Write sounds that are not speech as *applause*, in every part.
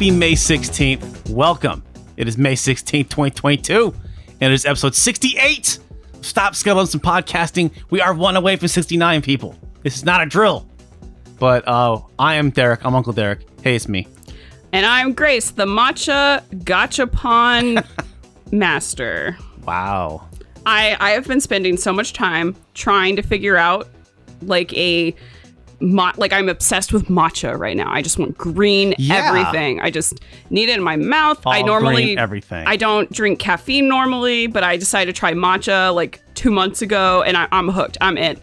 Happy May 16th. Welcome. It is May 16th, 2022, and it is episode 68. Stop Skeletons and Podcasting. We are one away from 69 people. This is not a drill. But uh, I am Derek. I'm Uncle Derek. Hey, it's me. And I'm Grace, the matcha gachapon *laughs* master. Wow. I I have been spending so much time trying to figure out like a ma- like I'm obsessed with matcha right now. I just want green Yeah. everything. I just need it in my mouth. I normally everything. I don't drink caffeine normally, but I decided to try matcha like two months ago, and I, I'm hooked. I'm in.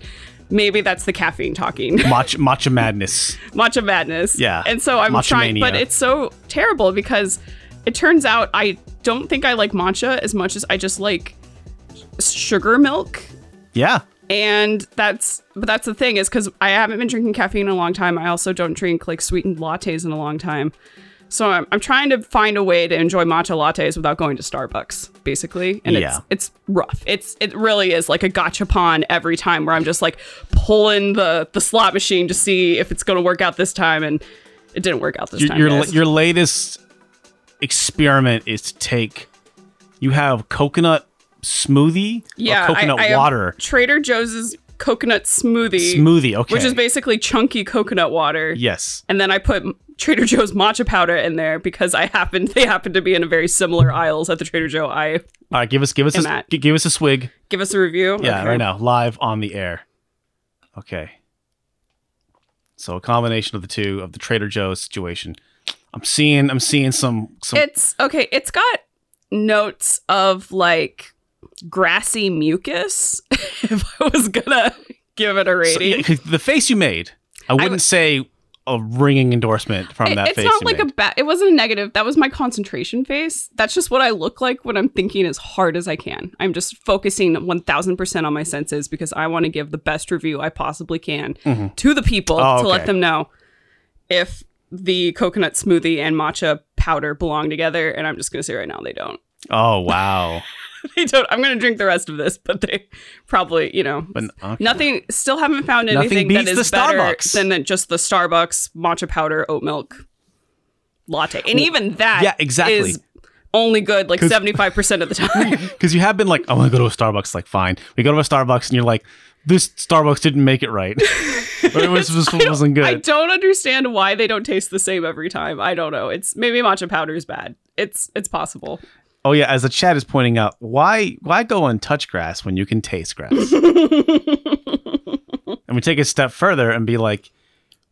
Maybe that's the caffeine talking. *laughs* Matcha, matcha madness. matcha madness. Yeah. And so I'm Matcha trying, but it's so terrible because it turns out I don't think I like matcha as much as I just like sugar milk. Yeah. And that's, but that's the thing is because I haven't been drinking caffeine in a long time. I also don't drink like sweetened lattes in a long time. So I'm, I'm trying to find a way to enjoy matcha lattes without going to Starbucks, basically. And Yeah. it's it's rough. It's it really is like a gachapon every time where I'm just like pulling the the slot machine to see if it's going to work out this time, and it didn't work out this Your, time. your, your latest experiment is to take, you have coconut smoothie yeah, coconut I, I have water Trader Joe's coconut smoothie, smoothie. Okay. which is basically chunky coconut water. yes. And then I put Trader Joe's matcha powder in there because I happen they happen to be in a very similar aisles at the Trader Joe. I All right. Give us give us a, give us a swig. give us a review. Yeah, Okay. right now, live on the air. Okay. So a combination of the two of the Trader Joe's situation. I'm seeing I'm seeing some some It's okay. It's got notes of like grassy mucus. *laughs* if I was gonna give it a rating, 'cause the face you made. I wouldn't say a ringing endorsement from It- that it's face not like made. a bad. It wasn't a negative. That was my concentration face. That's just what I look like when I'm thinking as hard as I can. I'm just focusing 1,000% on my senses because I want to give the best review I possibly can to the people Mm-hmm. Oh, to okay. let them know if the coconut smoothie and matcha powder belong together. And I'm just to say right now they don't. oh wow. *laughs* *laughs* They don't. I'm going to drink the rest of this, but they probably, you know, But okay. Nothing. Still haven't found anything that is better Starbucks. than just the Starbucks matcha powder oat milk latte, and even that, yeah, exactly. is only good like 75 percent of the time. *laughs* Because you have been like, I want to go to a Starbucks. Like, fine. We go to a Starbucks, and you're like, this Starbucks didn't make it right. *laughs* or it was this wasn't good. I don't understand why they don't taste the same every time. I don't know. It's maybe matcha powder is bad. It's it's possible. Oh yeah, as the chat is pointing out, why why go and touch grass when you can taste grass? *laughs* and we take a step further and be like,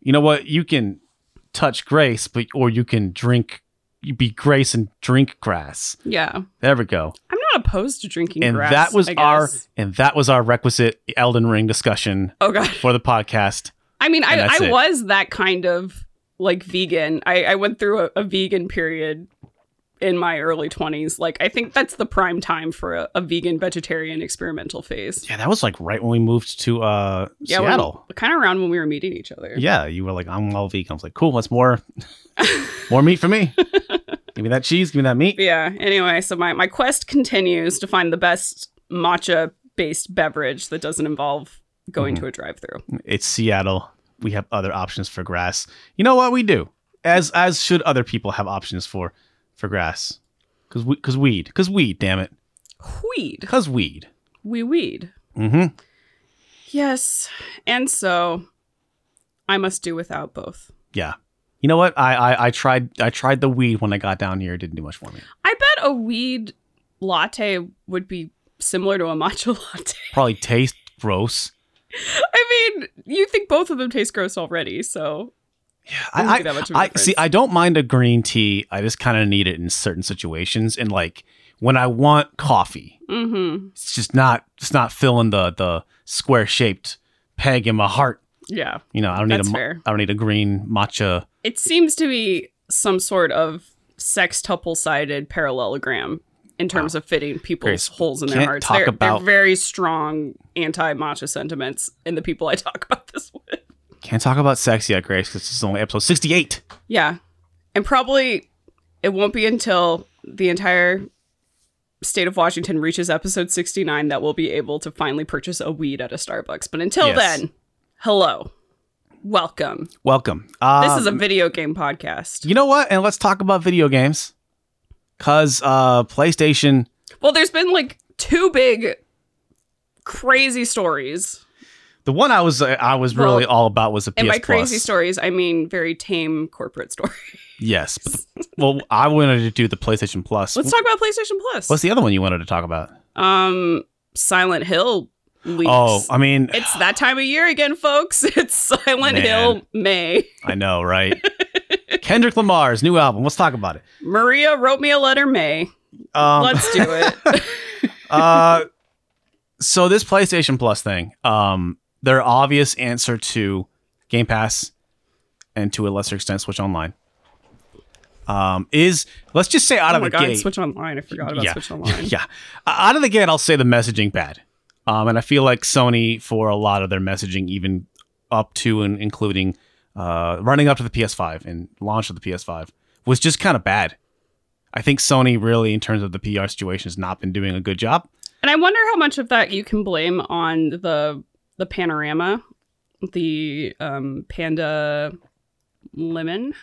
you know what? You can touch grace, but or you can drink. You be grace and drink grass. Yeah, There we go. I'm not opposed to drinking And grass. that was I our and that was our requisite Elden Ring discussion oh god. for the podcast. I mean, I, And that's I it. was that kind of like vegan. I, I went through a, a vegan period in my early 20s. Like, I think that's the prime time for a, a vegan vegetarian experimental phase. Yeah, that was like right when we moved to uh Yeah, Seattle. kind of around when we were meeting each other. Yeah, you were like, I'm all vegan. I was like, cool, what's more *laughs* more meat for me? give me that cheese, give me that meat. Yeah. Anyway, so my, my quest continues to find the best matcha based beverage that doesn't involve going Mm-hmm. to a drive through. It's Seattle. We have other options for grass. You know what we do? As as should other people have options for for grass. Cause we, cause weed, cause weed, damn it, Weed. cause weed. We weed. Mm-hmm. Yes. And so I must do without both. Yeah. You know what? I, I I tried I tried the weed when I got down here. It didn't do much for me. I bet a weed latte would be similar to a matcha *laughs* latte. Probably taste gross. I mean, you think both of them taste gross already, so Wouldn't I, be that much of a I, I see. I don't mind a green tea. I just kind of need it in certain situations, and like when I want coffee, hmm it's just not. It's not filling the the square shaped peg in my heart. yeah. You know, I don't need a. fair. I don't need a green matcha. It seems to be some sort of sextuple sided parallelogram in terms of fitting people's holes in their hearts. talk They're, about- they're very strong anti matcha sentiments in the people I talk about this with. Can't talk about sex yet, Grace, because this is only episode sixty eight. Yeah. And probably it won't be until the entire state of Washington reaches episode 69 that we'll be able to finally purchase a weed at a Starbucks. But until Yes. then, hello. welcome. Welcome. Uh, This is a video game podcast. You know what? And let's talk about video games. Cause uh, PlayStation. Well, there's been like two big crazy stories. The one I was uh, I was really Well, all about was a PS And by Plus. crazy stories, I mean very tame corporate story. Yes. But, *laughs* well, I wanted to do the PlayStation Plus. Let's talk about PlayStation Plus. What's the other one you wanted to talk about? um Silent Hill leaks. Oh, I mean, it's that time of year again, folks. *laughs* It's Silent Man. Hill May. I know, right? *laughs* Kendrick Lamar's new album. Let's talk about it. Maria wrote me a letter, May. Um, Let's do it. uh, so this PlayStation Plus thing, um, their obvious answer to Game Pass and to a lesser extent Switch Online, um, is let's just say out oh of my the god, gate. Switch Online. I forgot about yeah, Switch *laughs* Online. yeah. Out of the gate, I'll say the messaging bad, um, and I feel like Sony for a lot of their messaging, even up to and including uh, running up to the PS5 and launch of the PS5, was just kind of bad. I think Sony really, in terms of the PR situation, has not been doing a good job. And I wonder how much of that you can blame on the the panorama, the um, panda lemon,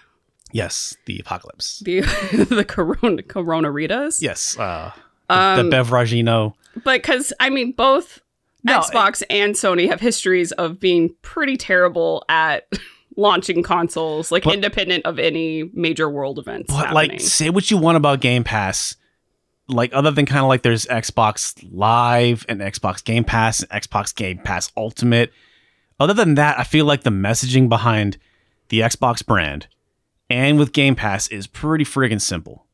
Yes, the apocalypse. the *laughs* the corona corona ritas. Yes, uh, the, Um, the Bevragino. but because I mean, both No, Xbox and Sony have histories of being pretty terrible at *laughs* launching consoles, like But- independent of any major world events. But happening. like, say what you want about Game Pass. Like, other than kind of like there's Xbox Live and Xbox Game Pass and Xbox Game Pass Ultimate. Other than that, I feel like the messaging behind the Xbox brand and with Game Pass is pretty friggin' simple.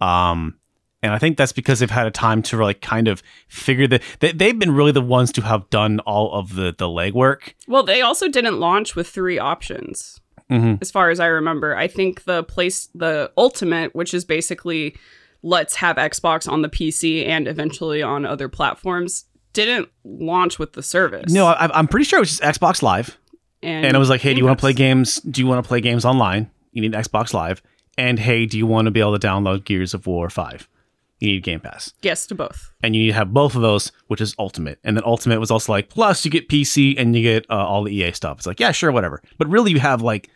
Um, and I think that's because they've had a time to like kind of figure that they, they've been really the ones to have done all of the the legwork. well, they also didn't launch with three options. Mm-hmm. as far as I remember. I think the place, the ultimate, which is basically let's have Xbox on the PC and eventually on other platforms, didn't launch with the service. No, I, I'm pretty sure it was just Xbox Live. and, and it was like, hey, do you want to play games? Do you want to play games online? You need Xbox Live. And hey, do you want to be able to download Gears of War 5? You need Game Pass. Yes to both. And you need to have both of those, which is Ultimate. And then Ultimate was also like, plus you get PC and you get uh, all the EA stuff. It's like, yeah, sure, whatever. But really, you have like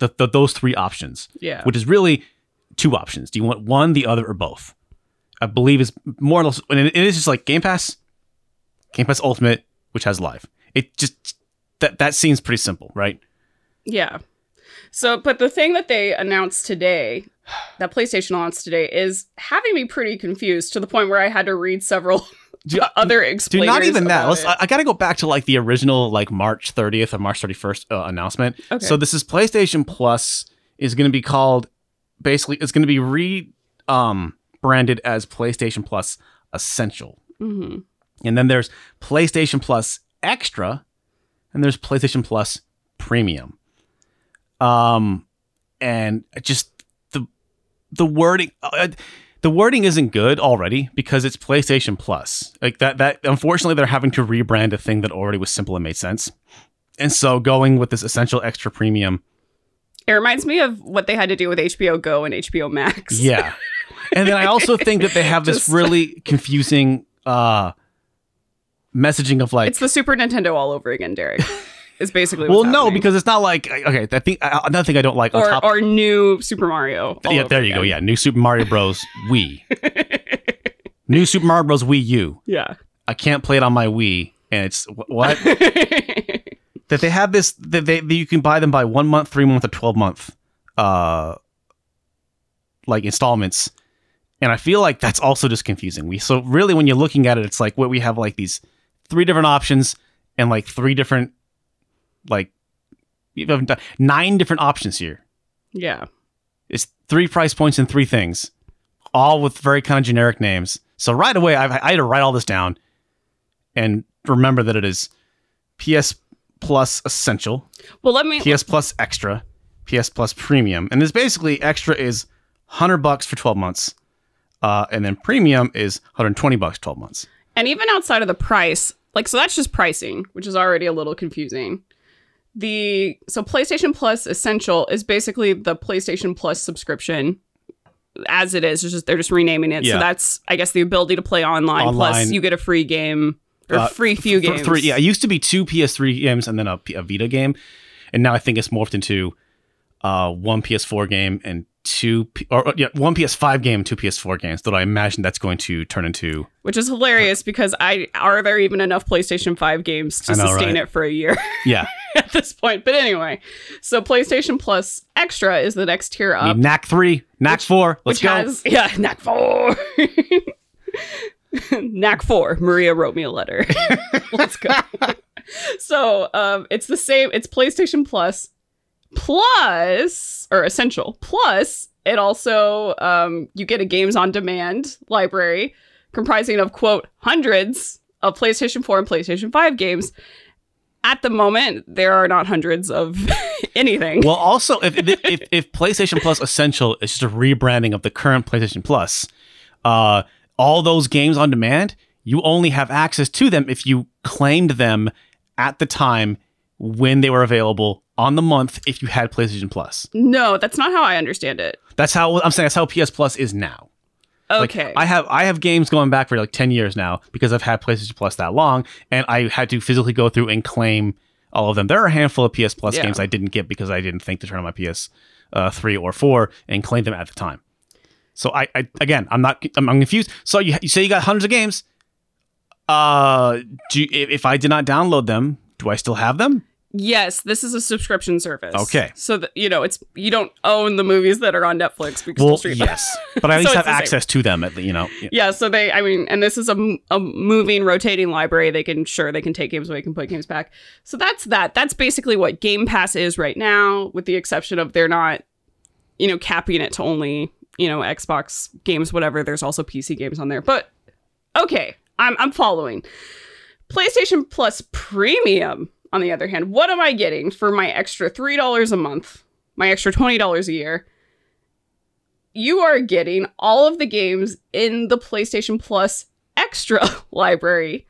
the, the, those three options, Yeah. which is really two options. Do you want one, the other, or both? I believe is more or less, and it is just like Game Pass, Game Pass Ultimate, which has live. It just, that, that seems pretty simple, right? Yeah. So, but the thing that they announced today, that PlayStation announced today, is having me pretty confused to the point where I had to read several Do- *laughs* other explainers. not even that. Let's. I, I got to go back to like the original, like March 30th or March 31st uh, announcement. Okay. So this is PlayStation Plus is going to be called, basically, it's going to be re um branded as PlayStation Plus Essential, Mhm. and then there's PlayStation Plus Extra, and there's PlayStation Plus Premium. Um, and just the the wording. Uh, the wording isn't good already because it's PlayStation Plus. Like that that unfortunately they're having to rebrand a thing that already was simple and made sense. And so going with this essential extra premium, It reminds me of what they had to do with HBO Go and HBO Max. yeah. and then I also think that they have this *laughs* Just- really confusing uh messaging of like It's the Super Nintendo all over again, Derek. *laughs* Is basically well what's no happening. because it's not like okay I think uh, another thing I don't like on or top or new Super Mario. all yeah over there you go again. yeah new Super Mario Bros Wii *laughs* new Super Mario Bros Wii U Yeah. I can't play it on my Wii and it's wh- what that they have this that they that you can buy them by one month, three month, or twelve month, uh, like installments, and I feel like that's also just confusing. We so really when you're looking at it, it's like what we have like these three different options and like three different like you have done- nine different options here. yeah. It's three price points and three things, all with very kind of generic names. So right away, I, I had to write all this down and remember that it is PS Plus Essential, Well, let me. PS Plus Extra, PS Plus Premium, and this basically extra is hundred bucks for twelve months, uh, and then premium is 120 bucks 12 months. And even outside of the price, like, so that's just pricing, which is already a little confusing. The so PlayStation Plus Essential is basically the PlayStation Plus subscription as it is. Just they're just renaming it. Yeah. So that's I guess the ability to play online, plus you get a free game or Uh, free few games. Three, yeah, it used to be two PS3 games and then a Vita game. and now I think it's morphed into uh, one PS4 game and two P- or yeah, one PS5 game, and two PS4 games. That I imagine that's going to turn into. Which is hilarious because I are there even enough PlayStation 5 games to know, sustain right? it for a year *laughs* Yeah, at this point. But anyway, so PlayStation Plus Extra is the next tier I up. mean, Knack three, Knack four. Let's which go. has yeah, *laughs* Knack 4. *laughs* *laughs* Knack 4. Maria wrote me a letter. *laughs* Let's go. *laughs* so, um it's the same it's PlayStation Plus plus or essential plus it also um you get a games on demand library comprising of quote hundreds of PlayStation 4 and PlayStation 5 games. At the moment, there are not hundreds of anything. Well, also, if, if, if, if PlayStation Plus Essential is just a rebranding of the current PlayStation Plus, uh, all those games on demand, you only have access to them if you claimed them at the time when they were available on the month if you had PlayStation Plus. no, that's not how I understand it. That's how I'm saying that's how PS Plus is now. Like, Okay. I have I have games going back for like 10 years now because I've had PlayStation Plus that long and I had to physically go through and claim all of them. There are a handful of PS Plus Yeah. games I didn't get because I didn't think to turn on my PS uh, 3 or 4 and claim them at the time. So I, I again, I'm not I'm, I'm confused. So you, you say you got hundreds of games. Uh do you, if, I did not download them, do I still have them? yes, this is a subscription service. Okay. So that you know, it's you don't own the movies that are on Netflix. We Well, yes. *laughs* But I at *laughs* least it's have the same. access to them at the, you know. Yeah, so they, I mean, and this is a, a moving, rotating library. They can, sure, they can take games away, can put games back. So that's that. That's basically what Game Pass is right now, with the exception of they're not, you know, capping it to only, you know, Xbox games, whatever. There's also PC games on there. But okay, I'm, I'm following. PlayStation Plus Premium, on the other hand, what am I getting for my extra $3 a month, my extra $20 a year? you are getting all of the games in the PlayStation Plus Extra *laughs* library.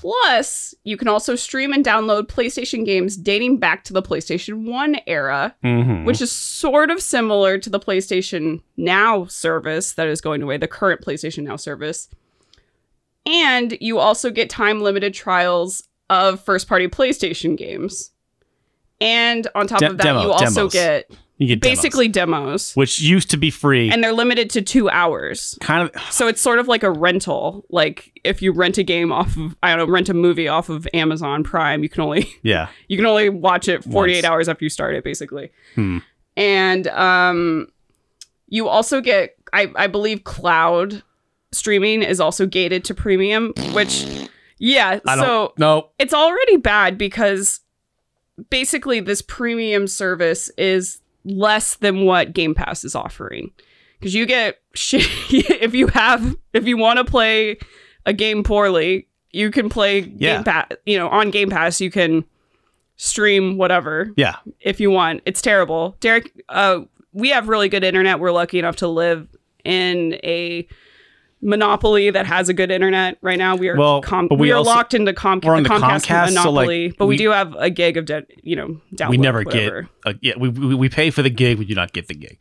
Plus, you can also stream and download PlayStation games dating back to the PlayStation 1 era, Mhm. which is sort of similar to the PlayStation Now service that is going away, the current PlayStation Now service. And you also get time limited trials of first party PlayStation games. And on top De- of that, demo- you also demos. get you get basically demos which used to be free. and they're limited to two hours. kind of So it's sort of like a rental. Like if you rent a game off of, I don't know, rent a movie off of Amazon Prime, you can only *laughs* yeah. you can only watch it 48 hours after you start it, basically. Hmm. And um, you also get, I, I believe, cloud streaming is also gated to premium, which, yeah. I so no. it's already bad because basically this premium service is less than what Game Pass is offering. Because you get *laughs* shit if you have if you want to play a game poorly, you can play Yeah. Game Pass. You know, on Game Pass, you can stream whatever Yeah. if you want. It's terrible, Derek. Uh, we have really good internet. We're lucky enough to live in a monopoly that has a good internet right now. We are Well, com- but we we, are also- locked into Com- we're on the Comcast, Comcast, so, like, monopoly, but we, we- do have a gig of de- you know download. we never whatever. get a, yeah we, we we pay for the gig we do not get the gig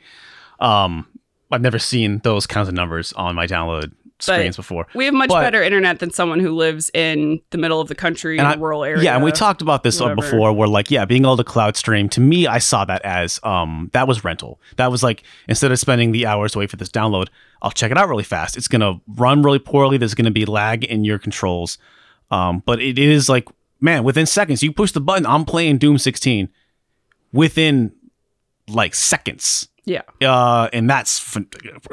um i've never seen those kinds of numbers on my download screens before We have much But- better internet than someone who lives in the middle of the country in a rural area. yeah and we talked about this uh, whatever. before where like yeah being able to cloud stream to me i saw that as um that was rental that was like instead of spending the hours to wait for this download i'll check it out really fast it's gonna run really poorly there's gonna be lag in your controls um but it is like man within seconds you push the button i'm playing doom 16 within like seconds Yeah, uh, and that's f-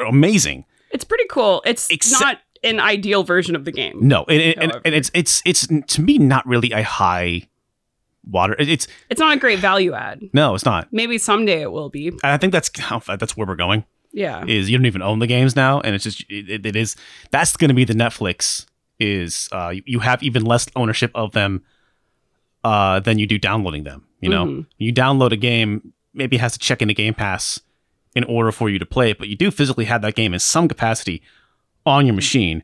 amazing. It's pretty cool. It's Except- not an ideal version of the game. No, and, and, and, and it's it's it's to me not really a high water. It's It's not a great value add. no, it's not. Maybe someday it will be. And I think that's that's where we're going. Yeah. Is you don't even own the games now, and it's just it, it- is that's going to be the Netflix. Is uh, you- have even less ownership of them uh, than you do downloading them. You know, Mhm. you download a game, maybe it has to check into Game Pass in order for you to play it, but you do physically have that game in some capacity on your machine.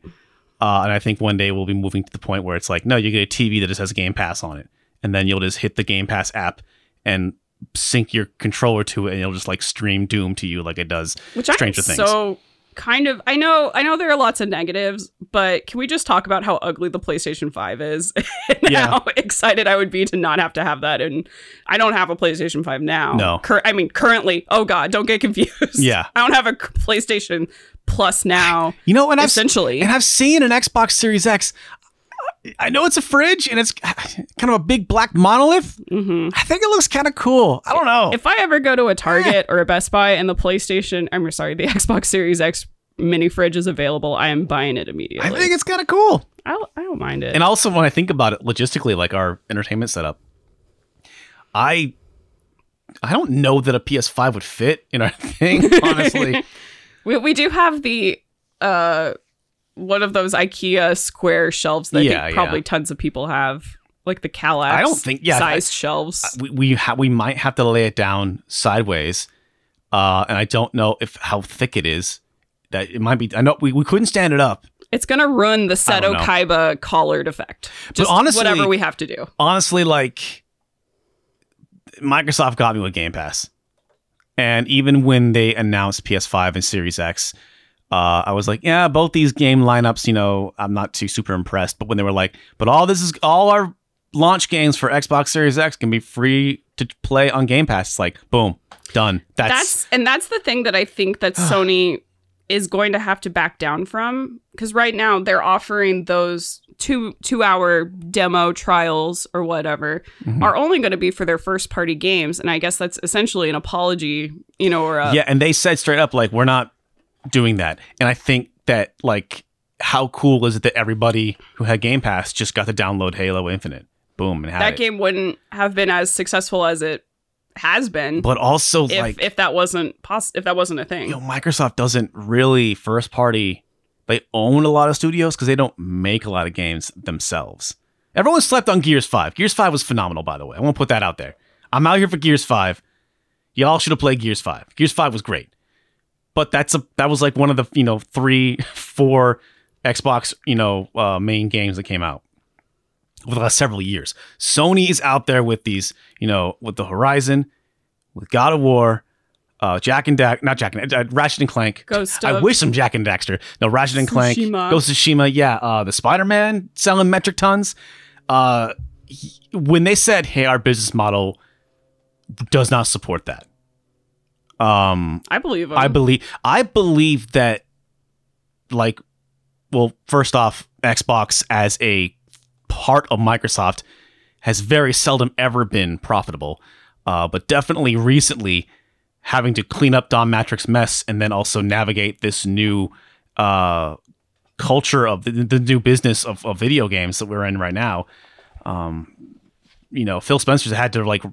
Uh, and I think one day we'll be moving to the point where it's like, no, you get a TV that just has a Game Pass on it, and then you'll just hit the Game Pass app and sync your controller to it, and it'll just like stream Doom to you like it does Which I'm Stranger Things. so kind of I know I know there are lots of negatives, but can we just talk about how ugly the PlayStation 5 is? *laughs* and Yeah. how excited I would be to not have to have that and I don't have a PlayStation 5 now. No. Cur- I mean currently. Oh god, don't get confused. Yeah. *laughs* I don't have a PlayStation Plus now. You know, and I've Essentially. and I've seen an Xbox Series X. I know it's a fridge and it's kind of a big black monolith. hmm I think it looks kind of cool. I don't know. If I ever go to a Target or a Best Buy and the PlayStation, I'm sorry, the *laughs* Xbox Series X mini fridge is available, I am buying it immediately. I think it's kind of cool. I don't, I don't mind it. And also, when I think about it logistically, like our entertainment setup, I I don't know that a PS5 would fit in our *laughs* thing. Honestly, *laughs* We, we do have the uh one of those IKEA square shelves that I Yeah, probably yeah. tons of people have, like the Kallax. I don't think- yeah, sized shelves. we we, ha- we might have to lay it down sideways, uh, and I don't know if how thick it is. That it might be. I know we, we couldn't stand it up. it's gonna ruin the I Seto. Kaiba collared effect. Just honestly- whatever we have to do. honestly, like Microsoft got me with Game Pass, and even when they announced PS5 and Series X, uh, I was like, yeah, both these game lineups, you know, I'm not too super impressed. But when they were like, but all this is all our launch games for Xbox Series X can be free to play on Game Pass. It's like, boom, done. That's, That's and that's the thing that I think that *sighs* Sony is going to have to back down from because right now they're offering those two two hour demo trials or whatever Mhm. are only going to be for their first party games and I guess that's essentially an apology, you know, or a, yeah, and they said straight up like we're not doing that. And I think that like how cool is it that everybody who had Game Pass just got to download Halo Infinite? Boom, and that it. game wouldn't have been as successful as it has been But also if like if that wasn't poss- if that wasn't a thing. you know, Microsoft doesn't really first party. They own a lot of studios because they don't make a lot of games themselves. Everyone slept on Gears Five. Gears Five was phenomenal, by the way. I want to put that out there. I'm out here for Gears Five. Y'all should have played Gears Five. Gears Five was great, but that's a that was like one of the you know three, four Xbox you know uh, main games that came out over the last several years. Sony is out there with these you know with the Horizon, with God of War, uh, Jak and Dax, not Jak and uh, Ratchet and Clank. Ghost I wish some Jak and Daxter. No, Ratchet and Clank, Tsushima. Ghost of Tsushima. Yeah, uh, the Spider Man selling metric tons. Uh, he- when they said, "Hey, our business model does not support that," um, I believe them. I believe I believe that like well first off Xbox as a part of Microsoft has very seldom ever been profitable uh, but definitely recently having to clean up Don Mattrick's mess and then also navigate this new uh, culture of the, the new business of, of video games that we're in right now um, you know Phil Spencer's had to like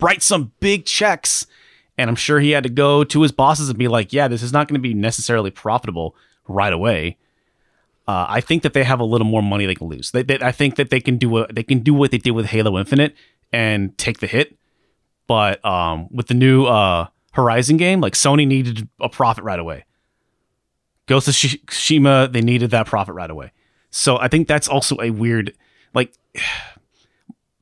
write some big checks and I'm sure he had to go to his bosses and be like, "Yeah, this is not going to be necessarily profitable right away." Uh, I think that they have a little more money they can lose. They, they, I think that they can do a, they can do what they did with Halo Infinite and take the hit. But um, with the new uh, Horizon game, like Sony needed a profit right away. Ghost of Shi- Tsushima, they needed that profit right away. So I think that's also a weird like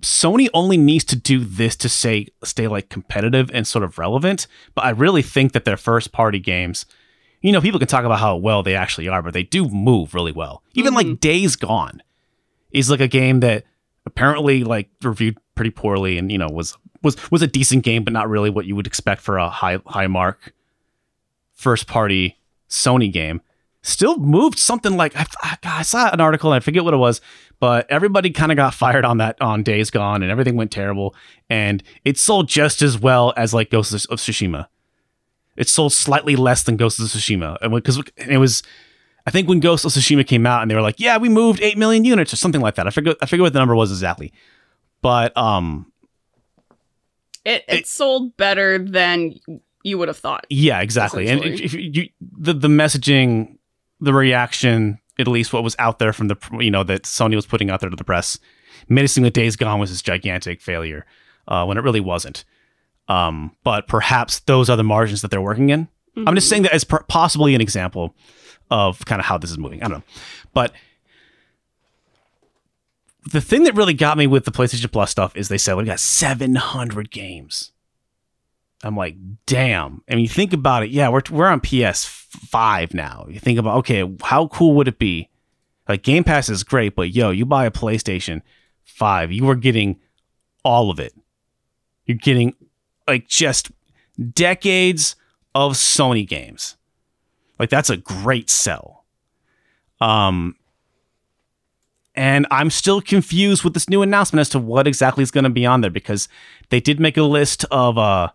Sony only needs to do this to say stay like competitive and sort of relevant. But I really think that their first party games, you know, people can talk about how well they actually are, but they do move really well. Even like mm-hmm. Days Gone is like a game that apparently like reviewed pretty poorly and you know was was was a decent game, but not really what you would expect for a high high mark first party Sony game. Still moved something like I, I, I saw an article and I forget what it was, but everybody kind of got fired on that on Days Gone and everything went terrible. And it sold just as well as like Ghost of Tsushima. It sold slightly less than Ghost of Tsushima, and because it was, I think when Ghost of Tsushima came out and they were like, yeah, we moved eight million units or something like that. I forget I forget what the number was exactly, but um, it, it sold better than you would have thought. Yeah, exactly. And if you, you the the messaging, the reaction, at least what was out there from the you know that Sony was putting out there to the press, menacing that Days Gone was this gigantic failure, uh, when it really wasn't. Um, but perhaps those are the margins that they're working in. I'm just saying that as per- possibly an example of kind of how this is moving. I don't know, but the thing that really got me with the PlayStation Plus stuff is they said we got 700 games. I'm like, damn. I mean, you think about it. Yeah, we're we're on PS5 now. You think about okay, how cool would it be? Like Game Pass is great, but yo, you buy a PlayStation 5, you are getting all of it. You're getting like just decades of Sony games. Like that's a great sell. Um and I'm still confused with this new announcement as to what exactly is going to be on there because they did make a list of uh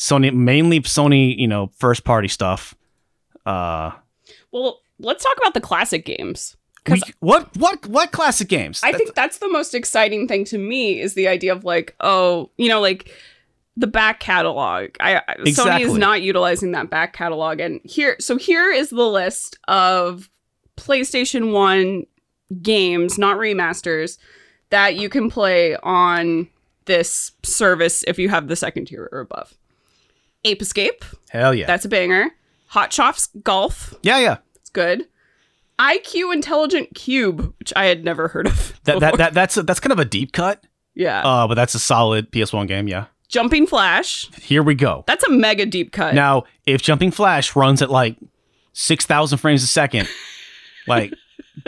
Sony mainly Sony, you know, first party stuff. Uh Well, let's talk about the classic games. we, what what what classic games? I think that's the most exciting thing to me is the idea of like, oh, you know, like the back catalog. I, I Sony is not utilizing that back catalog, and here, so here is the list of PlayStation One games, not remasters, that you can play on this service if you have the second tier or above. Ape Escape, Hell yeah. that's a banger. Hot Shots Golf, yeah, yeah. it's good. IQ Intelligent Cube, which I had never heard of. That, that, that that's a, that's kind of a deep cut. yeah. Uh but that's a solid PS1 game, yeah. Jumping Flash. Here we go. That's a mega deep cut. Now, if Jumping Flash runs at like 6,000 frames a second, like,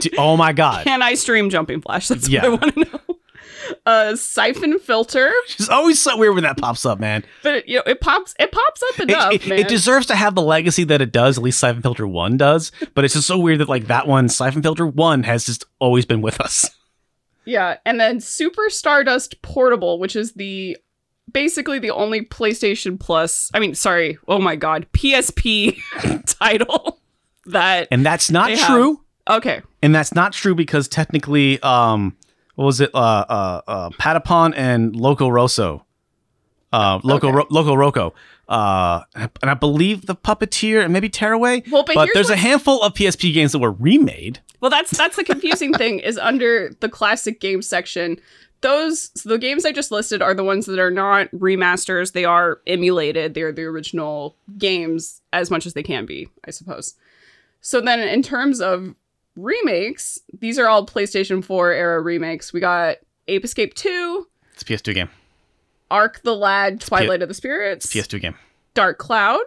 d- oh my God. Can I stream Jumping Flash? That's Yeah. what I want to know. *laughs* Uh, siphon filter, It's always so weird when that pops up, man. but it, you know it pops. It pops up enough, it- man. it deserves to have the legacy that it does, at least Siphon Filter 1 does. But it's just so weird that, like, that one, Siphon Filter 1, has just always been with us. *laughs* yeah, and then Super Stardust Portable, which is the basically the only PlayStation Plus. I mean, sorry. Oh my God, PSP *laughs* title that. And that's not They have- true. Okay, And that's not true because technically, um, what was it? Uh, uh, uh, Patapon and Loco Rosso. Uh, Loco, Okay. Ro- Loco Roco. Uh, and I believe the Puppeteer and maybe Tearaway. Well, but but here's there's a handful of PSP games that were remade. Well, that's that's the confusing thing is under the classic games section. Those so the games I just listed are the ones that are not remasters. They are emulated. They're the original games as much as they can be, I suppose. So then, in terms of remakes, these are all PlayStation 4 era remakes. We got Ape Escape 2, It's a PS2 game. Arc the Lad, Twilight of the Spirits, PS2 game. Dark Cloud,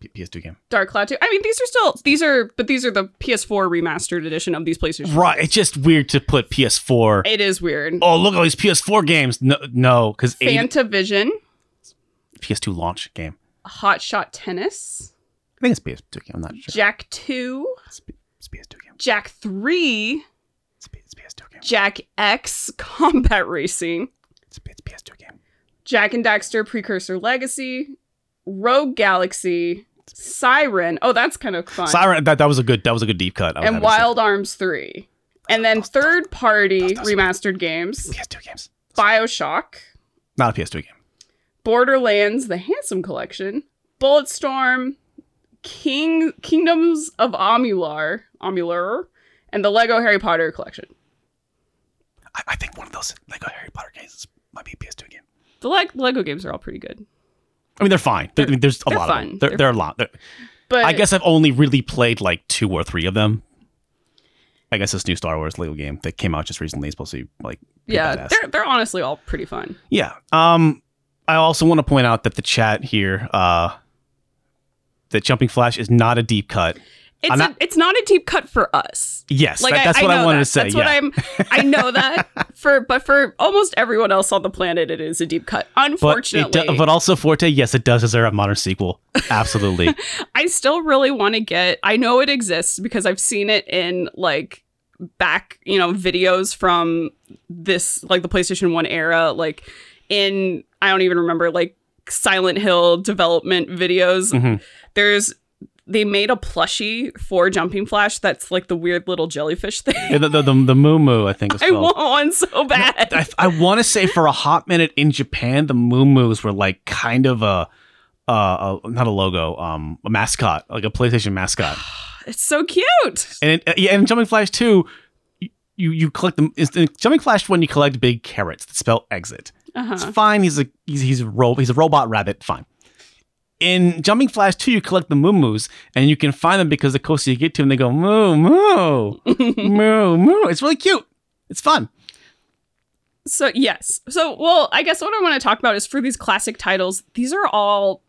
P- PS2 game. Dark Cloud 2. I mean, these are still these are, but these are the PS4 remastered edition of these PlayStation. Right. It's just weird to put PS4. It is weird. Oh, look at all these PS4 games. No, no, because Fantavision, PS2 launch game. Hot Shot Tennis, I think it's PS2 game. I'm not sure. Jak 2, It's, P- it's PS2 game. Jak 3, It's, it's PS2 game. Jak X Combat Racing, It's, it's PS2 game. Jak and Daxter Precursor Legacy, Rogue Galaxy, Siren. Oh, that's kind of fun. Siren. That, that was a good. That was a good deep cut. And have to say. Wild Arms 3. And then third party those- remastered games PS2 games. Bioshock, Not a PS2 game. Borderlands, the Handsome Collection, Bulletstorm, King Kingdoms of Amalur, Amalur, and the Lego Harry Potter collection. I, I think one of those Lego Harry Potter games is- might be a PS2 game. The Leg- Lego games are all pretty good. I mean, they're fine. There- I mean, there's a lot fun. of them. They're there are a lot. There- But I guess I've only really played like two or three of them. I guess this new Star Wars Lego game that came out just recently is supposed to be like yeah, badass. they're they're honestly all pretty fun. Yeah. Um, I also want to point out that the chat here, uh, that Jumping Flash is not a deep cut. It's I'm a, not- it's not a deep cut for us. Yes, Like that- I- that's I, what I, know wanted that. to say. That's yeah. what I'm. I know *laughs* that for, but for almost everyone else on the planet, it is a deep cut. but, it Unfortunately, do- but also Forte, yes, it does deserve a modern sequel. Absolutely. *laughs* I still really want to get. I know it exists because I've seen it in like back, you know, videos from this like the PlayStation 1 era like in I don't even remember like Silent Hill development videos. Mhm. There's they made a plushie for Jumping Flash that's like the weird little jellyfish thing. Yeah, the, the, the, the Moo Moo, I think it's *laughs* I want one so bad. I, I want to say for a hot minute in Japan, the Moo Moos were like kind of a, uh, a not a logo, um, a mascot, like a PlayStation mascot. *sighs* it's so cute. and it, yeah, and Jumping Flash two, you you, collect them. In Jumping Flash one, you collect big carrots that spell exit. It's Uh-huh. fine. He's a he's he's a ro- he's a robot rabbit. Fine. In Jumping Flash 2, you collect the moo moos, and you can find them because the closer you get to them, they go moo moo *laughs* moo moo. It's really cute. It's fun. So yes. So well, I guess what I want to talk about is for these classic titles, these are all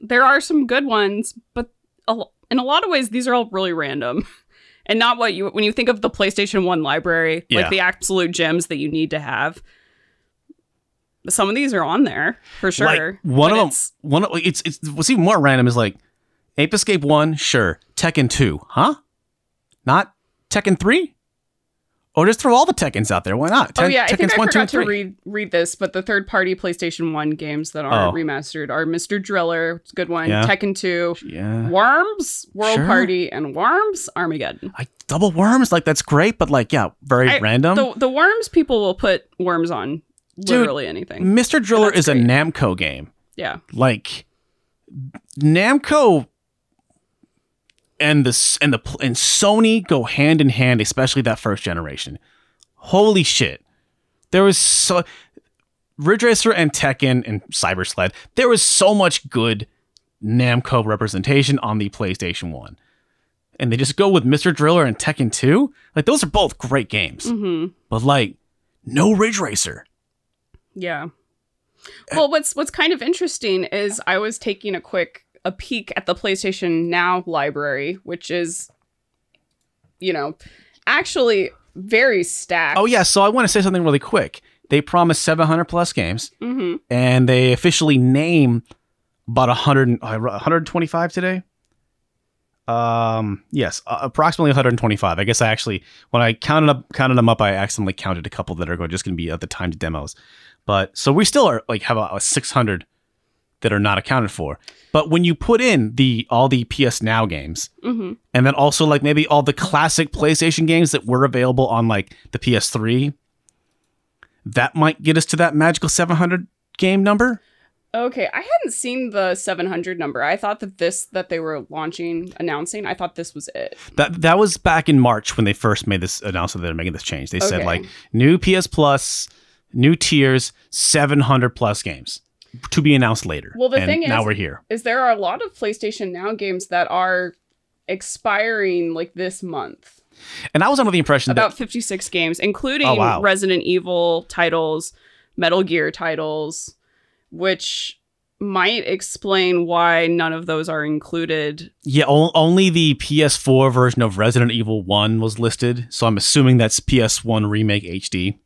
there are some good ones, but a, in a lot of ways, these are all really random. *laughs* And not what you when you think of the PlayStation 1 library, Yeah. like the absolute gems that you need to have. Some of these are on there for sure. Like one of them, it's- one of it's it's what's even more random is like Ape Escape One, sure. Tekken Two, huh? Not Tekken Three, or just throw all the Tekkens out there. Why not? Oh Ten- yeah, I think Tekken's I one, forgot and to read read this, but the third party PlayStation One games that are Oh. remastered are Mr. Driller, it's a good one, Yeah. Tekken Two, Yeah, Worms, World Sure. Party, and Worms Armageddon. I double worms like that's great, but like yeah, very I- random. The the Worms people will put Worms on Dude, literally anything. Mr. Driller is a. Namco game. Yeah, like Namco and the and the and Sony go hand in hand, especially that first generation. Holy shit! There was so Ridge Racer and Tekken and Cyber Sled. There was so much good Namco representation on the PlayStation One, and they just go with Mr. Driller and Tekken Two. Like those are both great games, hmm but like no Ridge Racer. Yeah. Well, what's what's kind of interesting is I was taking a quick a peek at the PlayStation Now library, which is, you know, actually very stacked. Oh yeah, so I want to say something really quick. They promised 700 plus games. hmm and they officially name about 100 and- uh, 125 today um yes uh, approximately 125 i guess i actually when i counted up counted them up i accidentally counted a couple that are go- just going to be at the timed demos but so we still are like have a, a 600 that are not accounted for but when you put in the all the ps now games hmm and then also like maybe all the classic PlayStation games that were available on like the PS3. That might get us to that magical 700 game number. Okay, I hadn't seen the 700 number. I thought that this that they were launching, announcing. I thought this was it. That that was back in March when they first made this announcement that they're making this change. They said like new PS Plus, new tiers, 700 plus games to be announced later. Well, the And thing now is- we're here. Is there are a lot of PlayStation Now games that are expiring like this month? And I was under the impression that About that 56 games, including Oh, wow. Resident Evil titles, Metal Gear titles, which might explain why none of those are included. yeah, o- only the PS4 version of Resident Evil 1 was listed, so I'm assuming that's PS1 remake HD.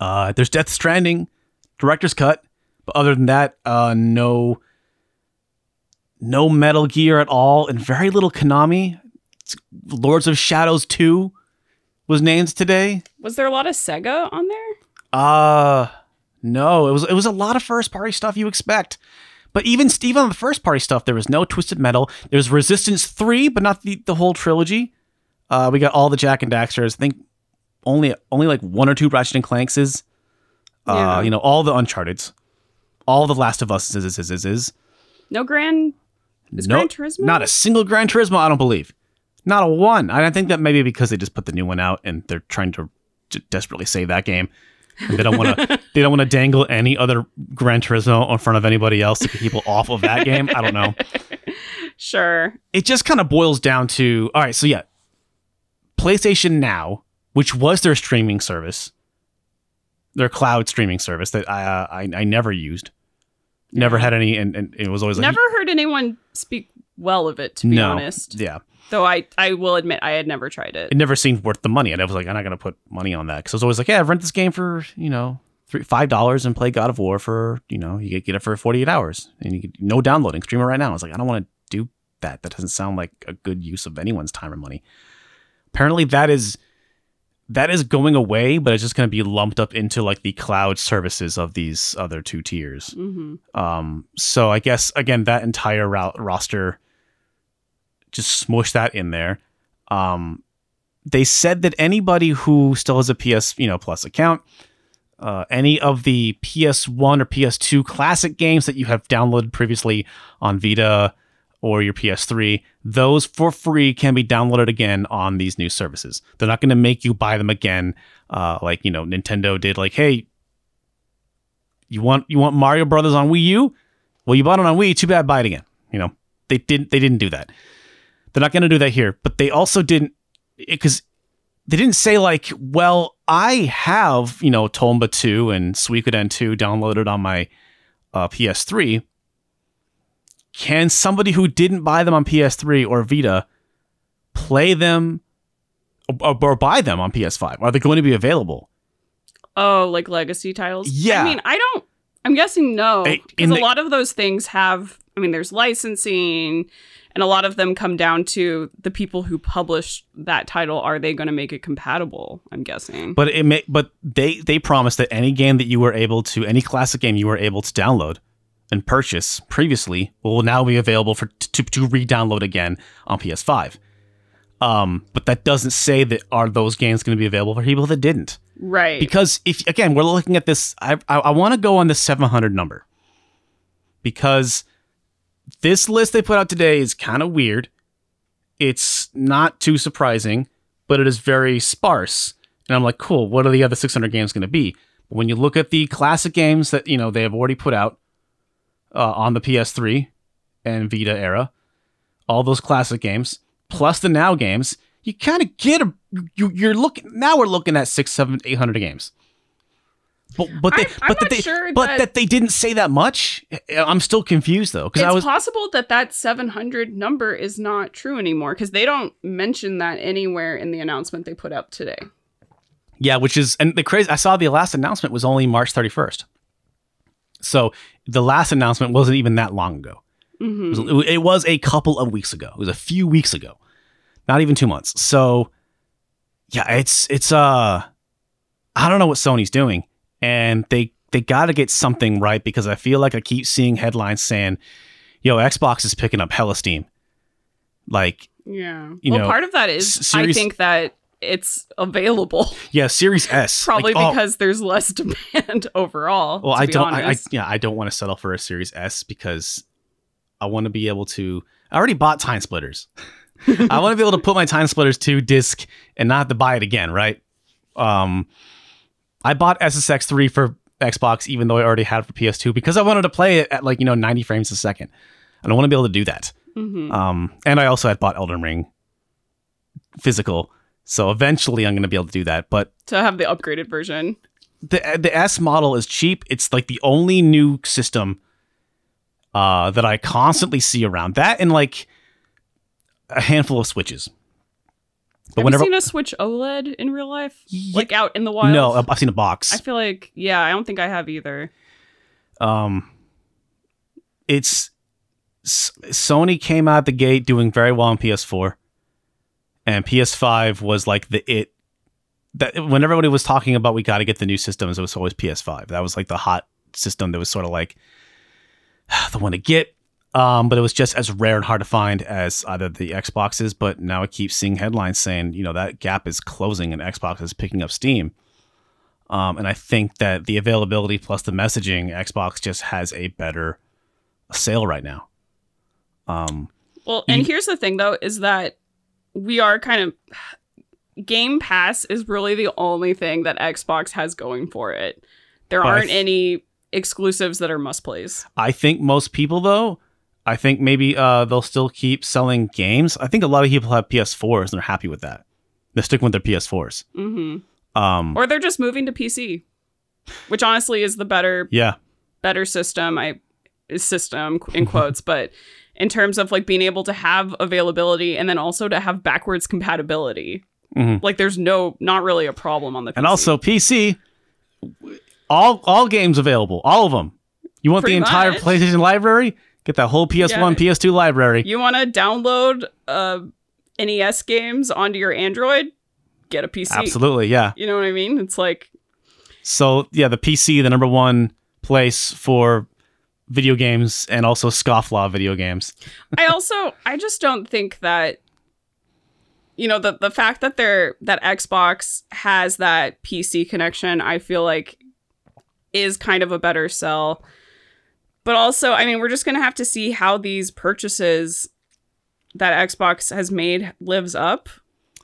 Uh, there's Death Stranding, director's cut, but other than that, uh, no, no Metal Gear at all, and very little Konami. It's- Lords of Shadows 2 was named today. Was there a lot of Sega on there? Uh no, it was it was a lot of first party stuff you expect. But even even on the first party stuff, there was no Twisted Metal. There's Resistance 3, but not the, the whole trilogy. Uh we got all the Jak and Daxters. I think only only like one or two Ratchet and Clanks is. Uh, Yeah. you know, all the Uncharted's. All the Last of Us is is is is. is. No Gran Is No- Gran Turismo? Not a single Gran Turismo, I don't believe. Not a one. And I think that maybe because they just put the new one out and they're trying to j- desperately save that game. And they don't want to. *laughs* they don't want to dangle any other Gran Turismo in front of anybody else to keep people off of that game. I don't know. *laughs* Sure. It just kind of boils down to all right. So yeah, PlayStation Now, which was their streaming service, their cloud streaming service that I uh, I, I never used, never had any, and, and it was always like Never heard anyone speak well of it, to be no, honest. yeah. Though I, I will admit I had never tried it. it never seemed worth the money. And I was like, I'm not gonna put money on that because I was always like, yeah, rent this game for you know three five dollars and play God of War for you know you get, get it for 48 hours and you get no downloading, stream it right now. I was like, I don't want to do that. That doesn't sound like a good use of anyone's time or money. Apparently, that is that is going away, but it's just going to be lumped up into like the cloud services of these other two tiers. hmm Um, so I guess again that entire ro- roster just smush that in there. Um, they said that anybody who still has a PS, you know, Plus account, uh, any of the PS1 or PS2 classic games that you have downloaded previously on Vita or your PS3, those for free can be downloaded again on these new services. They're not going to make you buy them again, uh, like you know Nintendo did. Like, hey, you want you want Mario Brothers on Wii U? Well, you bought it on Wii. Too bad, buy it again. You know, they didn't they didn't do that. They're not going to do that here. But they also didn't because they didn't say like, well, I have you know Tomba two and Suikoden two downloaded on my uh, PS3. Can somebody who didn't buy them on PS3 or Vita play them or, or buy them on PS5? Are they going to be available? Oh, like legacy titles? Yeah. I mean, I don't. I'm guessing no, because a the- lot of those things have. I mean, there's licensing, and a lot of them come down to the people who publish that title. Are they going to make it compatible? I'm guessing. But it may, but they they promised that any game that you were able to any classic game you were able to download and purchase previously will now be available for to, to re-download again on PS5. Um, but that doesn't say that are those games going to be available for people that didn't. right. Because if again we're looking at this, I I, I want to go on the 700 number because this list they put out today is kind of weird. It's not too surprising, but it is very sparse. And I'm like, cool. What are the other 600 games going to be? But when you look at the classic games that you know they have already put out uh, on the PS3 and Vita era, all those classic games plus the now games, you kind of get a you, you're looking now we're looking at six, seven, eight hundred games. But but they I- I'm but that they sure but that- that they didn't say that much. I'm still confused though because it's I was possible that that 700 number is not true anymore because they don't mention that anywhere in the announcement they put out today. Yeah, which is and the crazy. I saw the last announcement was only March 31st. So the last announcement wasn't even that long ago. hmm It was, it was a couple of weeks ago. It was a few weeks ago, not even two months. So yeah, it's it's uh, I don't know what Sony's doing, and they they got to get something right because I feel like I keep seeing headlines saying, "Yo, Xbox is picking up hella steam." Like Yeah. You well, know, part of that is series- I think that it's available yeah, Series *laughs* S probably like, oh, because there's less demand *laughs* overall. Well, I don't. I, I yeah, I don't want to settle for a Series S because I want to be able to. I already bought TimeSplitters. *laughs* I want to be able to put my TimeSplitters to disc and not have to buy it again, right? Um, I bought SSX three for Xbox, even though I already had it for PS2 because I wanted to play it at like you know 90 frames a second, and I want to be able to do that. Mhm. Um, and I also had bought Elden Ring physical, so eventually I'm going to be able to do that. But to have the upgraded version. the the S model is cheap. It's like the only new system uh, that I constantly see around. That and like a handful of switches. But Have whenever you seen a Switch OLED in real life? Ye- Like out in the wild? no, I've seen a box. I feel like yeah, I don't think I have either. um, it's S- Sony came out the gate doing very well on PS4, and PS5 was like the it. That when everybody was talking about we got to get the new systems, it was always PS5. That was like the hot system that was sort of like *sighs* the one to get. Um, but it was just as rare and hard to find as either the Xboxes. But now I keep seeing headlines saying, you know, that gap is closing and Xbox is picking up steam. Um, and I think that the availability plus the messaging, Xbox just has a better sale right now. Um, Well, and You- here's the thing though, is that we are kind of Game Pass is really the only thing that Xbox has going for it. There But aren't th- any exclusives that are must plays. I think most people, though, I think maybe uh, they'll still keep selling games. I think a lot of people have PS4s and they're happy with that. They're sticking with their PS4s. hmm Um, Or they're just moving to PC, which honestly is the better yeah, better system. I system in quotes, *laughs* but in terms of like being able to have availability and then also to have backwards compatibility. Mhm. Like there's no not really a problem on the PC. and also PC, all all games available, all of them. You want Pretty the entire much. PlayStation library? Get that whole PS1, PS2 library. you want to download uh NES games onto your Android? Get a PC. Absolutely, yeah. You know what I mean? It's like So yeah, the PC, the number one place for video games and also scofflaw video games. I also I just don't think that you know the the fact that they're that Xbox has that PC connection, I feel like is kind of a better sell. But also, I mean, we're just going to have to see how these purchases that Xbox has made lives up.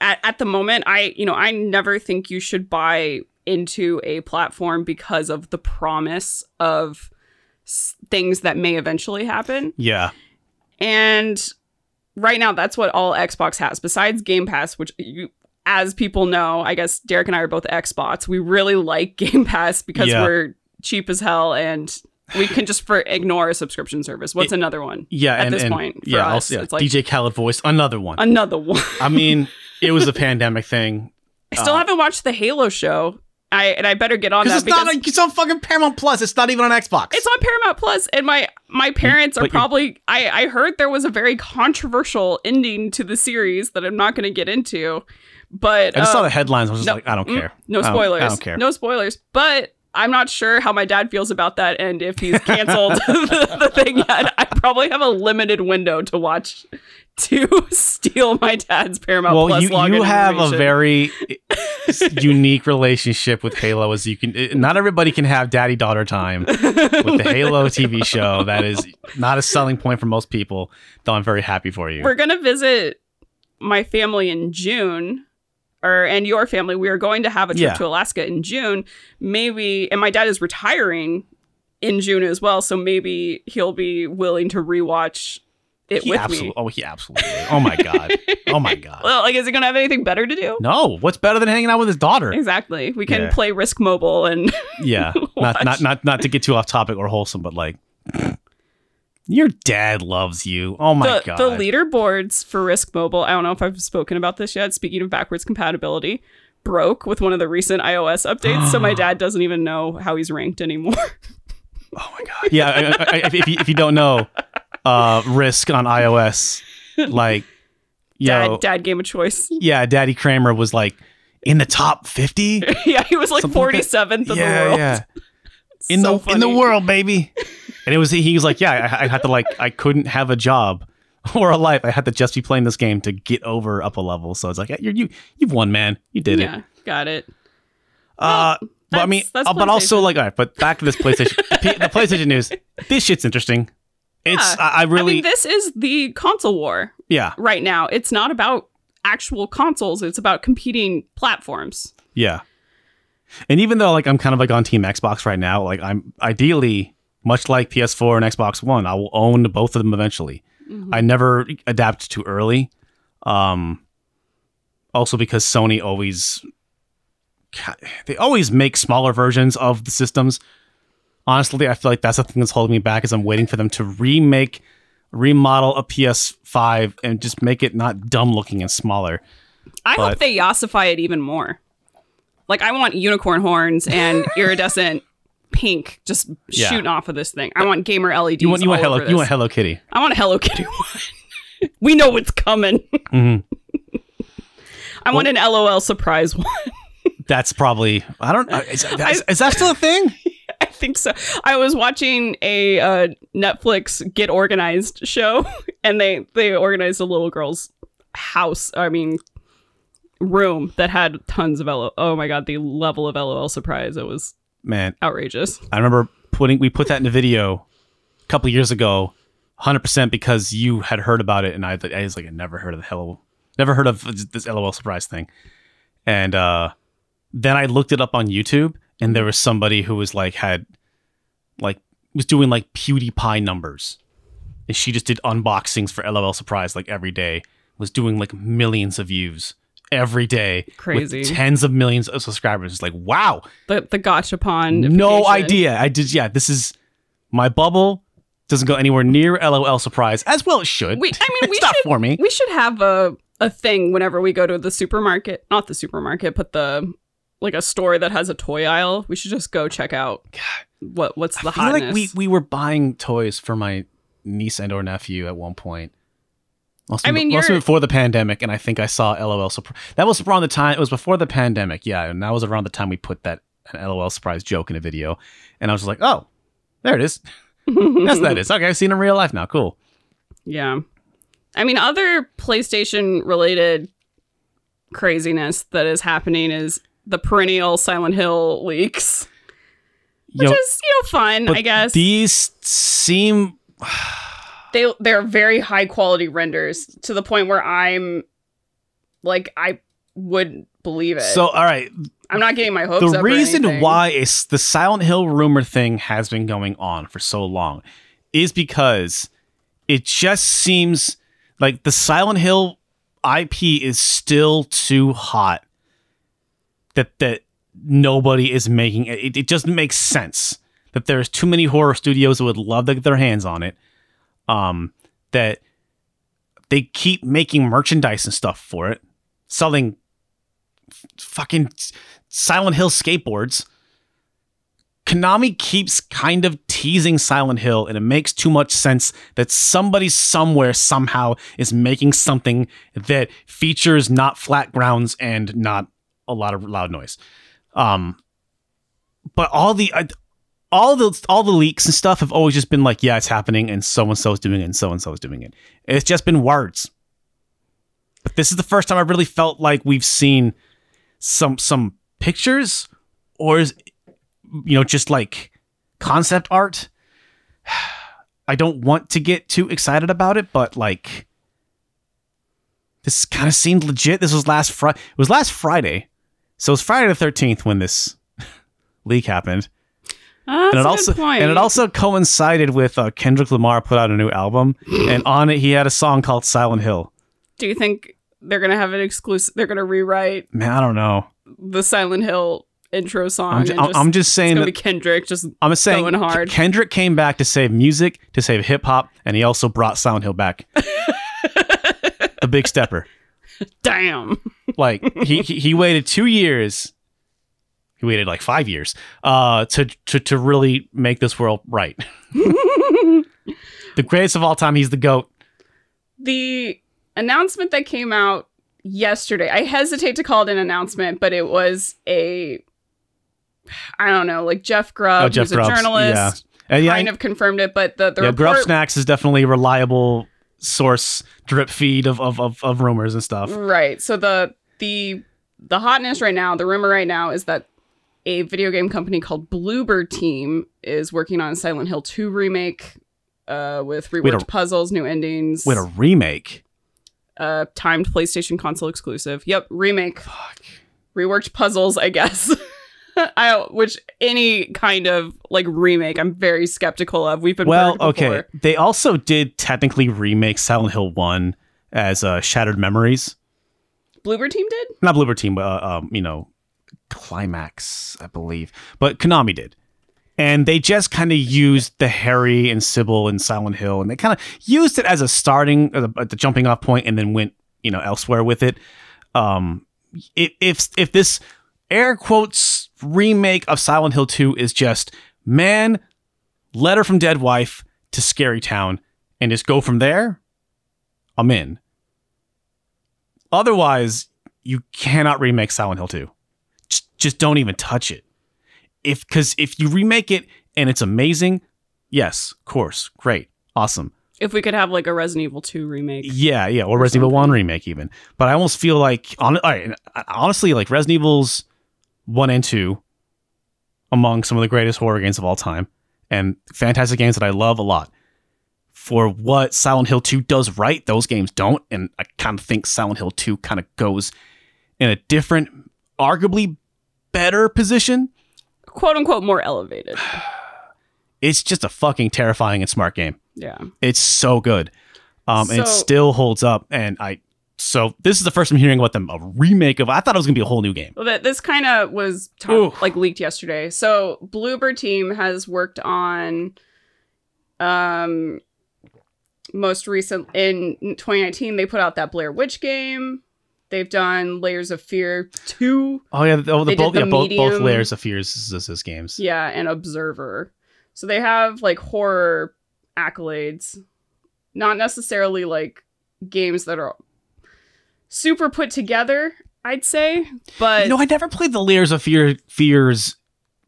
At at the moment, I you know, I never think you should buy into a platform because of the promise of things that may eventually happen. Yeah, And right now, that's what all Xbox has, besides Game Pass, which you, as people know, I guess Derek and I are both Xbox. We really like *laughs* Game Pass because Yeah. we're cheap as hell and we can just for ignore a subscription service. What's another one? Yeah, at and, this and- point for yeah, us, also, yeah, it's like DJ Khaled voice, another one. another one. I mean, *laughs* it was a pandemic thing. I still Uh, haven't watched the Halo show. I and I better get on Because that it's because not. It's on fucking Paramount Plus. It's not even on Xbox. it's on Paramount Plus, and my my parents are but probably. I I heard there was a very controversial ending to the series that I'm not going to get into, but I just uh, saw the headlines. I was just no, like, I don't mm, care. No I don't- spoilers. I don't care. No spoilers. But I'm not sure how my dad feels about that and if he's canceled *laughs* the, the thing yet. I probably have a limited window to watch to *laughs* steal my dad's Paramount well, Plus you you have a very *laughs* unique relationship with Halo. As you can, eh, not everybody can have daddy daughter time with the Halo TV show. That is not a selling point for most people. Though I'm very happy for you. We're gonna visit my family in June. Or and your family, we are going to have a trip Yeah. to Alaska in June. Maybe, and my dad is retiring in June as well, so maybe he'll be willing to rewatch it He with absolutely. me. Oh, he absolutely. Oh my god. Oh my *laughs* god. Well, like, is he gonna have anything better to do? No. What's better than hanging out with his daughter? Exactly. We can Yeah. play Risk Mobile and *laughs* Yeah. not not not not to get too off topic or wholesome, but like. Your dad loves you. Oh my the, god. the leaderboards for Risk Mobile. I don't know if I've spoken about this yet. Speaking of backwards compatibility, broke with one of the recent iOS updates, so my *gasps* dad doesn't even know how he's ranked anymore. *laughs* Oh my god. Yeah, I, I, I, if, you, if you don't know, uh, Risk on iOS, like, *laughs* dad, dad game of choice. yeah, Daddy Kramer was like in the top fifty. *laughs* yeah, he was like Something like forty seventh in yeah, the world. yeah, in So the in the world, baby. And it was he was like, yeah, I, I had to like, I couldn't have a job *laughs* or a life. I had to just be playing this game to get over up a level. So it's like, yeah, you're, you you've won, man. You did it. Yeah, got it. Uh, but I mean, uh, but also like, all right, but back to this PlayStation. *laughs* P- the PlayStation news. This shit's interesting. It's Yeah. I, I really I mean, this is the console war yeah right now. It's not about actual consoles. It's about competing platforms. yeah. And even though like I'm kind of like on Team Xbox right now, like I'm ideally much like PS4 and Xbox One, I will own both of them eventually. Mm-hmm. I never adapt too early. Um, also because Sony always they always make smaller versions of the systems. Honestly, I feel like that's the thing that's holding me back is I'm waiting for them to remake, remodel a PS5 and just make it not dumb looking and smaller. I But- hope they yassify it even more. Like I want unicorn horns and *laughs* iridescent pink just Yeah. shooting off of this thing. I want gamer LEDs. You want you want Hello you want. Hello Kitty. I want a Hello Kitty *laughs* one. we know what's coming. Mhm. *laughs* I want an LOL surprise one. *laughs* That's probably I don't. uh, Is, is, is that still a thing? I think so. I was watching a uh, Netflix Get Organized show, and they they organized a little girl's house. I mean, room that had tons of LOL. Oh my god, the level of LOL surprise! It was Man, outrageous. I remember putting we put that in a video a couple years ago, hundred percent because you had heard about it, and I, I was like, I never heard of the hello, never heard of this LOL surprise thing, and uh, then I looked it up on YouTube, and there was somebody who was like had, like was doing like PewDiePie numbers, and she just did unboxings for LOL surprise like every day, was doing like millions of views every day, with Crazy. tens of millions of subscribers. It's like wow The the gachapon. no idea. I did. Yeah, this is my bubble. Doesn't go anywhere near LOL surprise as well. It should. We, I mean, *laughs* we should for me. we should have a a thing whenever we go to the supermarket. Not the supermarket, but the like a store that has a toy aisle. We should just go check out what what's the I hotness. like we we were buying toys for my niece and or nephew at one point. Must I been- mean, must have you're- been before the pandemic, and I think I saw LOL surprise. That was around the time. It was before the pandemic, yeah, and that was around the time we put that an LOL surprise joke in a video, and I was just like, oh, there it is. *laughs* That's that is. Okay, I've seen it in real life now. Cool. Yeah. I mean, other PlayStation related craziness that is happening is the perennial Silent Hill leaks, which is, you know, fun, I guess. these seem they they're very high quality renders to the point where I'm like I would believe it. so. All right, I'm not getting my hopes the reason why is the Silent Hill rumor thing has been going on for so long is because it just seems like the Silent Hill IP is still too hot that that nobody is making it. It, it doesn't make sense. that there's too many horror studios that would love to get their hands on it. Um, that they keep making merchandise and stuff for it, selling f- fucking Silent Hill skateboards. Konami keeps kind of teasing Silent Hill, and it makes too much sense that somebody somewhere somehow is making something that features not flat grounds and not a lot of loud noise. Um, but all the uh, all the all the leaks and stuff have always just been like, yeah, it's happening, and so and so is doing it, and so and so is doing it. It's just been words. But this is the first time I really felt like we've seen some some pictures, or is you know just like concept art. *sighs* I don't want to get too excited about it, but like this kind of seemed legit. This was last Friday. It was last Friday, so it was Friday the thirteenth when this *laughs* leak happened And it a also point. and it also coincided with uh, Kendrick Lamar put out a new album, and on it he had a song called Silent Hill. Do you think they're gonna have an exclusive? They're gonna rewrite Man, I don't know. the Silent Hill intro song. I'm, ju- and I'm, just saying that Kendrick just I'm just saying going hard. Kendrick came back to save music, to save hip hop, and he also brought Silent Hill back. *laughs* the big stepper. damn. Like he, he he waited two years. He waited like five years uh, to, to to really make this world right. *laughs* the greatest of all time. He's the goat. the announcement that came out yesterday. I hesitate to call it an announcement, but it was a I don't know, like Jeff Grubb, Oh, Jeff who's a journalist, yeah. And yeah, kind of confirmed it, but the, the yeah, report Snacks is definitely a reliable source drip feed of, of, of, of rumors and stuff. Right. So the the the hotness right now, the rumor right now is that a video game company called Bloober Team is working on a Silent Hill 2 remake uh, with reworked a- puzzles, new endings, With a remake. uh, timed PlayStation console exclusive. Yep, remake, Fuck. reworked puzzles, I guess. *laughs* I which any kind of like remake, I'm very skeptical of. We've been Well, okay. They also did technically remake Silent Hill 1 as uh, Shattered Memories. Bloober Team did. Not Bloober Team, but, uh, um, you know, Climax, I believe. But Konami did. And they just kind of used the Harry and Cybil and Silent Hill, and they kind of used it as a starting, as the jumping off point, and then went, you know, elsewhere with it. Um, if if if this air quotes remake of Silent Hill 2 is just man, letter from dead wife to Scary Town, and just go from there, I'm in. Otherwise, you cannot remake Silent Hill 2. Just, don't even touch it. If because if you remake it and it's amazing, yes, of course, great, awesome. If we could have like a Resident Evil 2 remake. Yeah, yeah, or Resident Evil 1 remake even. But I almost feel like on right, honestly like Resident Evil's 1 and 2 among some of the greatest horror games of all time and fantastic games that I love a lot. For what Silent Hill 2 does right, those games don't and I kind of think Silent Hill 2 kind of goes in a different arguably better position. Quote unquote more elevated. *sighs* It's just a fucking terrifying and smart game. Yeah. It's so good. Um, and it still holds up. And I, so this is the first I'm hearing about them a remake of. I thought it was gonna be a whole new game. Well, that this kind of was like leaked yesterday. So Bloober team has worked on, um, most recent in 2019 they put out that Blair Witch game. They've done Layers of Fear two, Oh yeah, oh, the both, the yeah, both, both layers of fears is this, this games. yeah, and Observer. So they have like horror accolades, not necessarily like games that are super put together. I'd say, but You know, I never played the layers of fear fears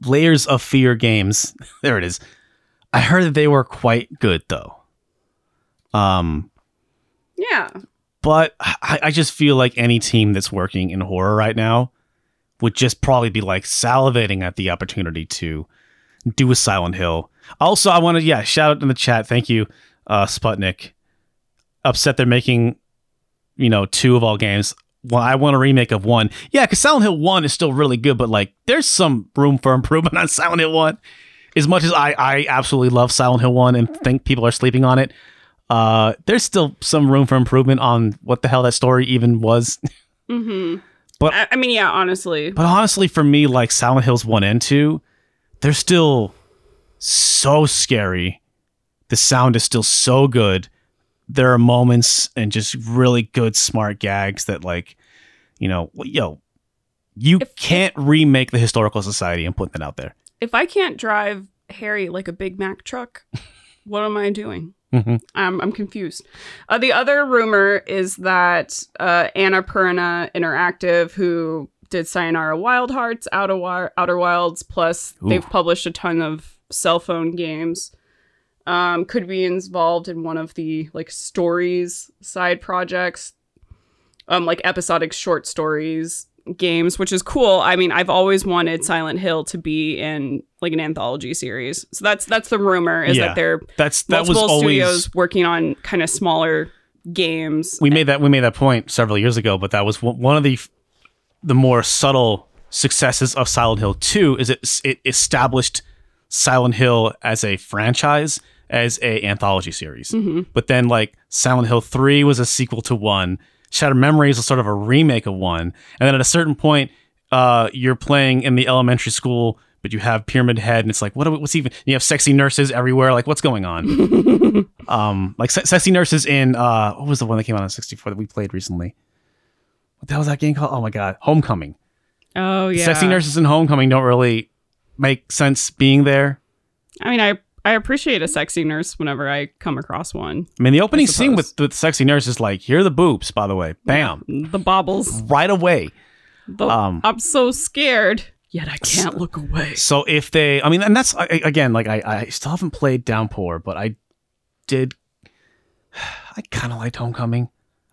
layers of fear games. *laughs* there it is. I heard that they were quite good though. Um, yeah, but I, I just feel like any team that's working in horror right now would just probably be like salivating at the opportunity to do a Silent Hill. Also, I want to yeah shout out in the chat. Thank you, uh, Sputnik. Upset they're making, you know, two of all games. Well, I want a remake of one. Yeah, because Silent Hill One is still really good, but like, there's some room for improvement *laughs* on Silent Hill One. As much as I, I absolutely love Silent Hill One and think people are sleeping on it, uh, there's still some room for improvement on what the hell that story even was. *laughs* Mm-hmm. But- I, I mean, yeah, honestly, But honestly, for me, like Silent Hills 1 and 2, they're still so scary. The sound is still so good. There are moments and just really good, smart gags that, like, you know, yo, you If- can't remake the historical society and put that out there. If I can't drive Harry like a Big Mac truck, what am I doing? Mhm. I'm, I'm confused. Uh, the other rumor is that uh, Annapurna Interactive, who did Sayonara Wild Hearts, Outer, Wi- Outer Wilds, plus Ooh. they've published a ton of cell phone games, um, could be involved in one of the like stories side projects, um, like episodic short stories games, which is cool. I mean, I've always wanted Silent Hill to be in like an anthology series. So that's that's the rumor is Yeah. that they're That's that was multiple always studios working on kind of smaller games. we made that we made that point several years ago, but that was one one of the the more subtle successes of Silent Hill 2 is it it established Silent Hill as a franchise as a anthology series. Mm-hmm. But then like Silent Hill 3 was a sequel to 1, Shattered Memories was sort of a remake of 1, and then at a certain point uh you're playing in the elementary school but you have Pyramid Head, and it's like, what? we- What's even? You have sexy nurses everywhere. Like, what's going on? *laughs* um, like se- sexy nurses in uh, what was the one that came out on 64 that we played recently? What the hell was that game called? Oh my god, Homecoming. Oh yeah. Sexy nurses in Homecoming don't really make sense being there. I mean, I I appreciate a sexy nurse whenever I come across one. I mean, the opening scene with the sexy nurse is like, here are the boobs, by the way, bam, The bobbles. right away. The, Um, I'm so scared. Yet I can't look away. So if they, I mean, and that's I- again, like I, I still haven't played Downpour, but I did. *sighs* I kind of liked Homecoming.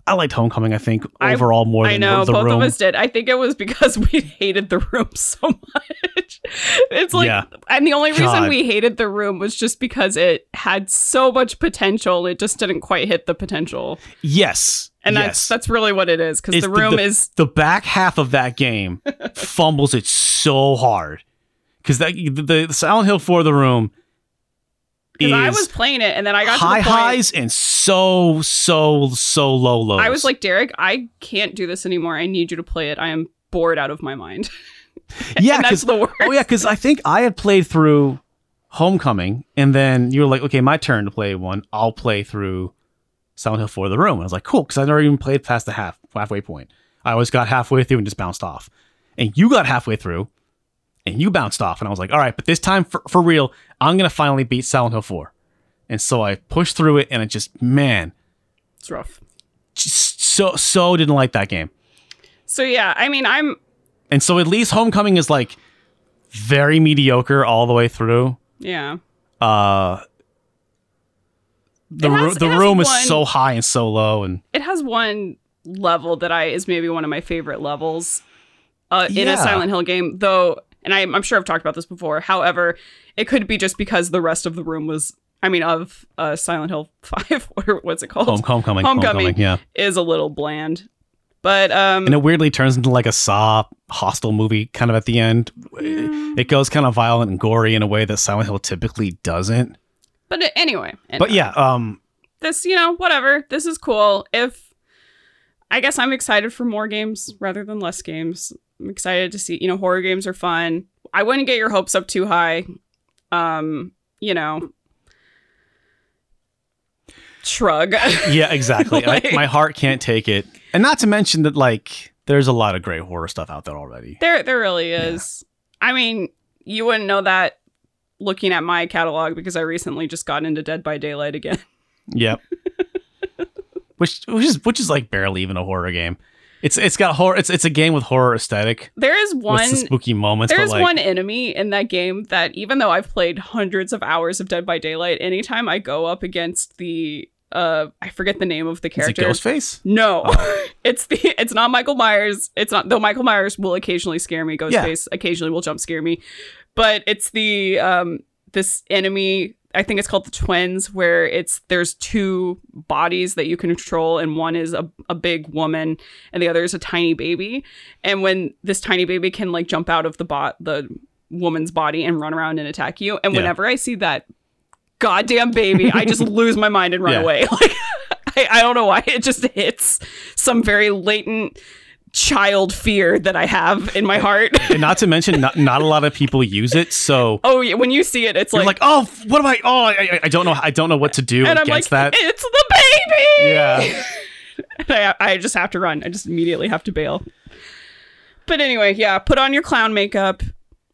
I liked Homecoming. I think overall more I than know the, the both room. of us did. I think it was because *laughs* we hated the room *laughs* so much. It's like, Yeah. and the only reason God. we hated the room was just because it had so much potential. It just didn't quite hit the potential, yes, and yes. that's that's really what it is. Because the room the, is the back half of that game *laughs* fumbles it so hard because that the, the Silent Hill 4 the room is I was playing it, and then I got high point, highs and so so so low lows. I was like, Derek, I can't do this anymore. I need you to play it. I am bored out of my mind. *laughs* yeah, and that's the worst. oh yeah, because I think I had played through Homecoming, and then you were like, okay, my turn to play one. I'll play through Silent Hill 4 the room. And I was like, cool, because I never even played past the half halfway point. I always got halfway through and just bounced off. And you got halfway through, and you bounced off, and I was like, all right, but this time for for real, I'm gonna finally beat Silent Hill four. And so I pushed through it, and it just man, It's rough. just so so didn't like that game. So yeah, I mean, I'm And so at least Homecoming is like very mediocre all the way through. yeah. Uh the has- roo- the room is so high and so low and It has one level that I is maybe one of my favorite levels uh, in Yeah. a Silent Hill game, though. And I, I'm sure I've talked about this before. However, it could be just because the rest of the room was, I mean, of uh, Silent Hill *laughs* Five, or what's it called? Home, homecoming, Homecoming. homecoming, yeah. is a little bland. But um, And it weirdly turns into like a Saw Hostel movie kind of at the end. It goes kind of violent and gory in a way that Silent Hill typically doesn't. but anyway, and But yeah, um this, you know, whatever. This is cool. If I guess I'm excited for more games rather than less games. I'm excited to see, you know, horror games are fun. I wouldn't get your hopes up too high. Um, you know, shrug. *laughs* yeah, exactly. Like- I, my heart can't take it. And not to mention that like there's a lot of great horror stuff out there already. there there really is. I mean, you wouldn't know that looking at my catalog because I recently just got into Dead by Daylight again. *laughs* Yep. which which is which is like barely even a horror game. It's it's got horror. It's it's a game with horror aesthetic There is one some spooky moments. There's like, one enemy in that game that even though I've played hundreds of hours of Dead by Daylight, anytime I go up against the uh I forget the name of the Is it character. Ghostface? No. *laughs* it's the it's not Michael Myers. It's not though Michael Myers will occasionally scare me, Ghostface occasionally will jump scare me. But it's the um this enemy I think it's called the twins, where it's there's two bodies that you control, and one is a, a big woman, and the other is a tiny baby. And when this tiny baby can like jump out of the bot the woman's body and run around and attack you, and Yeah. whenever I see that goddamn baby, I just *laughs* lose my mind and run Yeah. away. *laughs* Like I, I don't know why it just hits some very latent child fear that I have in my heart. and not to mention, not, not a lot of people use it. So oh yeah, when you see it, it's like, like, oh, what am I? Oh, I, I- I don't know. I don't know what to do and I'm like, against that. it's the baby. Yeah. *laughs* And I, I just have to run. I just immediately have to bail. But anyway, yeah, put on your clown makeup.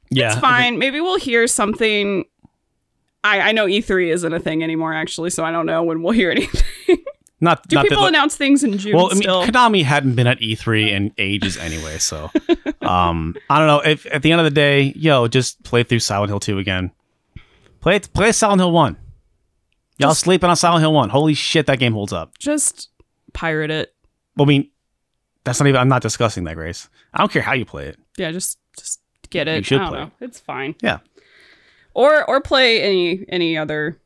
Yeah. It's fine. Maybe we'll hear something. I, I know E3 isn't a thing anymore, actually, so I don't know when we'll hear anything. *laughs* Not, Do not people that, announce things in June Well, I mean, still? Konami hadn't been at E3 in ages anyway, so *laughs* um, I don't know. If at the end of the day, yo, just play through Silent Hill 2 again. Play play Silent Hill 1. Y'all Just- sleeping on Silent Hill 1. Holy shit, that game holds up. Just pirate it. Well, I mean, that's not even. I'm not discussing that, Grace. I don't care how you play it. Yeah, just just get it. You should I don't play know. It's fine. Yeah. Or or play any any other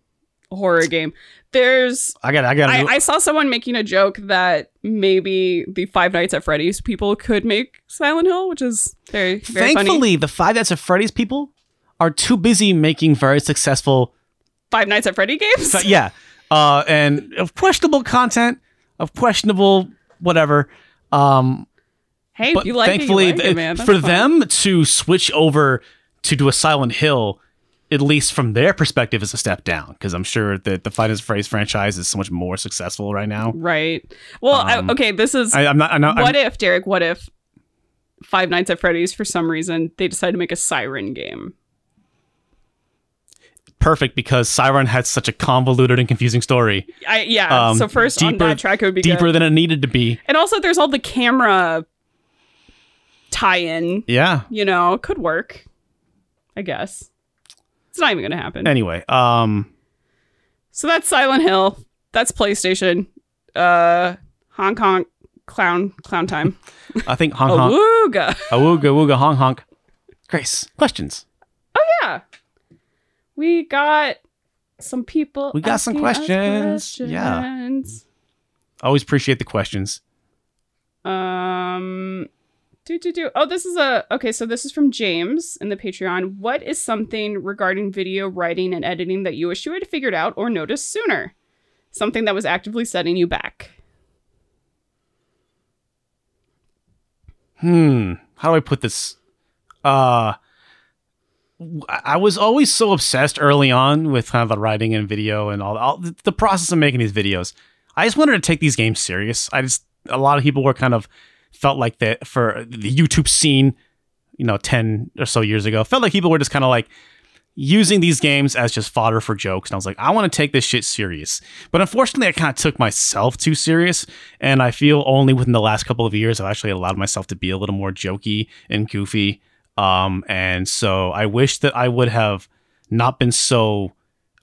horror game. There's I got. I got. I, I saw someone making a joke that maybe the Five Nights at Freddy's people could make Silent Hill, which is very very funny. Thankfully, the Five Nights at Freddy's people are too busy making very successful. Five Nights at Freddy games. But yeah, uh, and of questionable content, of questionable whatever. Um, hey, but you like thankfully, it, you like it. For fine. them to switch over to do a Silent Hill, at least from their perspective, is a step down because I'm sure that the Five Nights at franchise is so much more successful right now. right? Well, I- Um, okay. This is I, I'm not. I'm not. what I'm, if Derek? What if Five Nights at Freddy's for some reason they decide to make a Siren game? perfect because Siren had such a convoluted and confusing story, I yeah. Um, so first on deeper- that track it would be deeper good. than it needed to be. and also there's all the camera tie-in. Yeah. You know, could work. I guess it's not even gonna happen. Anyway, um, So that's Silent Hill. That's PlayStation. Uh, Hong Kong clown clown time. I think Hong Kong, Awooga. *laughs* awooga wooga honk honk. Grace, questions. Oh yeah. We got some people. We got some us questions. Yeah. questions. Always appreciate the questions. Um. Do do do. Oh, this is a okay. So this is from James in the Patreon. What is something regarding video writing and editing that you wish you had figured out or noticed sooner? Something that was actively setting you back. Hmm. How do I put this? Uh, I was always so obsessed early on with kind of the writing and video and all, all the, the process of making these videos. I just wanted to take these games serious. I just a lot of people were kind of felt like that for the YouTube scene, you know, ten or so years ago. Felt like people were just kind of like using these games as just fodder for jokes. And I was like, I want to take this shit serious. But unfortunately, I kind of took myself too serious. And I feel only within the last couple of years, I've actually allowed myself to be a little more jokey and goofy. Um, and so I wish that I would have not been so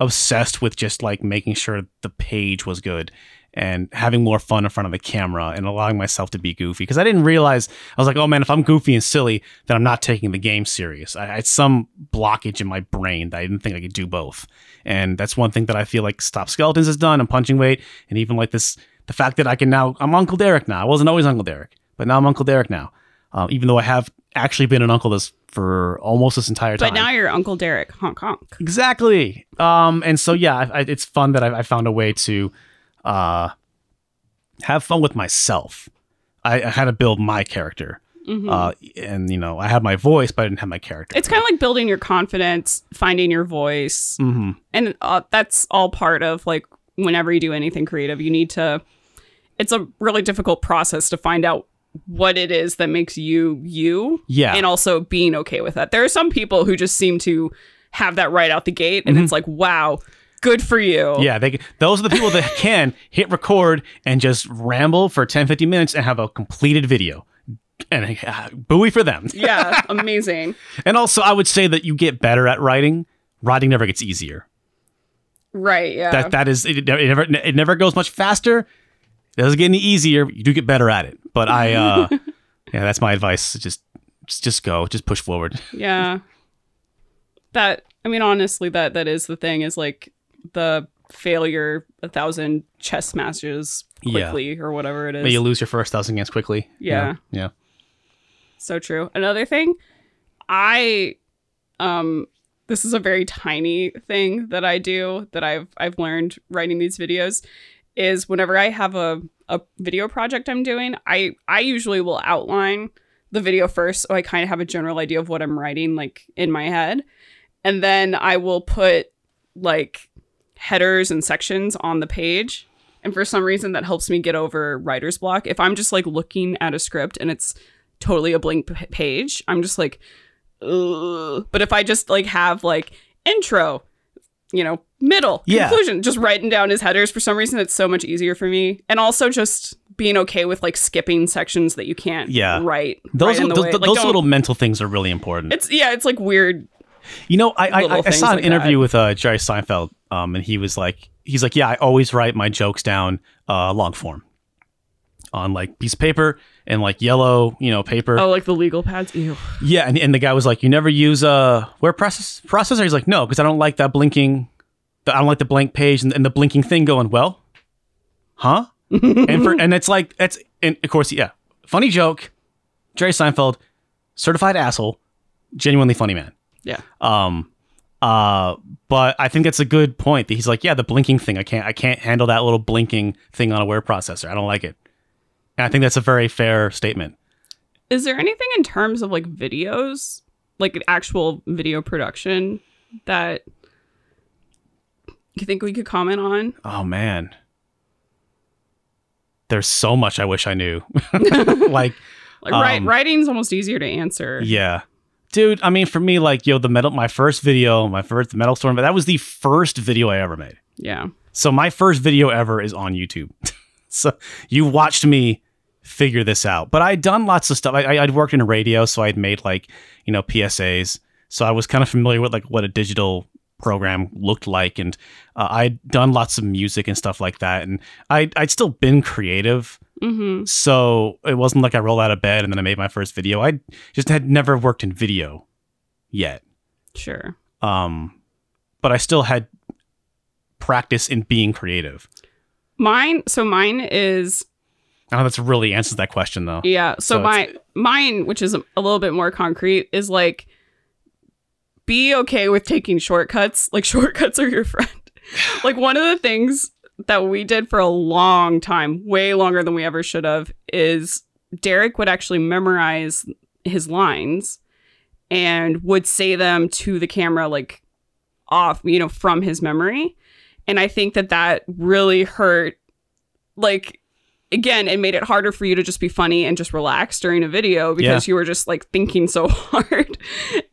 obsessed with just like making sure the page was good and having more fun in front of the camera and allowing myself to be goofy because I didn't realize I was like, oh man, if I'm goofy and silly, then I'm not taking the game serious. I had some blockage in my brain that I didn't think I could do both, and that's one thing that I feel like Stop Skeletons has done and Punching Weight, and even like this, the fact that I can now I'm Uncle Derek now. I wasn't always Uncle Derek, but now I'm Uncle Derek now, um, even though I have actually been an uncle this for almost this entire time. But now you're Uncle Derek. Honk honk. Exactly. Um, and so yeah, I, I, it's fun that I, I found a way to uh, have fun with myself. I, I had to build my character, Mhm. uh, and you know, I had my voice, but I didn't have my character. it's kind of like building your confidence, finding your voice, hmm and uh, that's all part of like whenever you do anything creative you need to it's a really difficult process to find out what it is that makes you you Yeah. and also being okay with that there are some people who just seem to have that right out the gate and it's like wow good for you. Yeah, they those are the people that *laughs* can hit record and just ramble for 10, 15 minutes and have a completed video. And uh, buoy for them. yeah *laughs* amazing And also, I would say that you get better at writing. Writing never gets easier. right yeah that that is it, it never it never goes much faster. It doesn't get any easier. You do get better at it. But I uh *laughs* yeah, that's my advice. Just just just go. Just push forward. yeah that i mean honestly that that is the thing is like the failure a thousand chess matches Yeah. quickly or whatever it is May you lose your first thousand games quickly. you Yeah. know? Yeah. So true. Another thing, I um this is a very tiny thing that I do that I've I've learned writing these videos is whenever I have a a video project I'm doing, I I usually will outline the video first so I kind of have a general idea of what I'm writing like in my head. And then I will put like headers and sections on the page. And for some reason that helps me get over writer's block. If I'm just like looking at a script and it's totally a blank p- page, I'm just like Ugh. But if I just like have like intro, you know, middle, Yeah. conclusion, just writing down his headers, for some reason it's so much easier for me. And also just being okay with like skipping sections that you can't Yeah. write. Those right those, those Like, don't- little mental things are really important. It's yeah, it's like weird. You know, I I, I, saw an like interview that. with uh, Jerry Seinfeld, um, and he was like, he's like, yeah, I always write my jokes down uh, long form on like piece of paper and like yellow, you know, paper. Oh, like the legal pads. Ew. Yeah, and, and the guy was like, "You never use a word process processor?" He's like, "No, because I don't like that blinking. The, I don't like the blank page and, and the blinking thing going. Well, huh? *laughs* and for and it's like it's and of course, yeah, funny joke. Jerry Seinfeld, certified asshole, genuinely funny man. Yeah. Um, uh, but I think that's a good point. That he's like, yeah, the blinking thing. I can't I can't handle that little blinking thing on a word processor. I don't like it. And I think that's a very fair statement. Is there anything in terms of like videos, like actual video production, that you think we could comment on? Oh man. There's so much I wish I knew. *laughs* *laughs* like, Like Um, writing's almost easier to answer. yeah. Dude, I mean for me, like, yo, the metal my first video, my first metal storm, but that was the first video I ever made. Yeah. So my first video ever is on YouTube. *laughs* so you watched me figure this out. But I'd done lots of stuff. I, I- I'd worked in radio, so I'd made like, you know, PSAs. So I was kind of familiar with like what a digital program looked like. And uh, I'd done lots of music and stuff like that. And I, I'd still been creative. Mm-hmm. So it wasn't like I rolled out of bed and then I made my first video. I just had never worked in video yet. Sure. Um, but I still had practice in being creative. Mine. So mine is I don't know if that's really answers that question though. yeah. So, So my mine, which is a little bit more concrete, is like be okay with taking shortcuts. Like *laughs* shortcuts are your friend. *sighs* like one of the things that we did for a long time, way longer than we ever should have, is Derek would actually memorize his lines and would say them to the camera like off, you know, from his memory. And I think that that really hurt like again, it made it harder for you to just be funny and just relax during a video because you were just like thinking so *laughs* hard.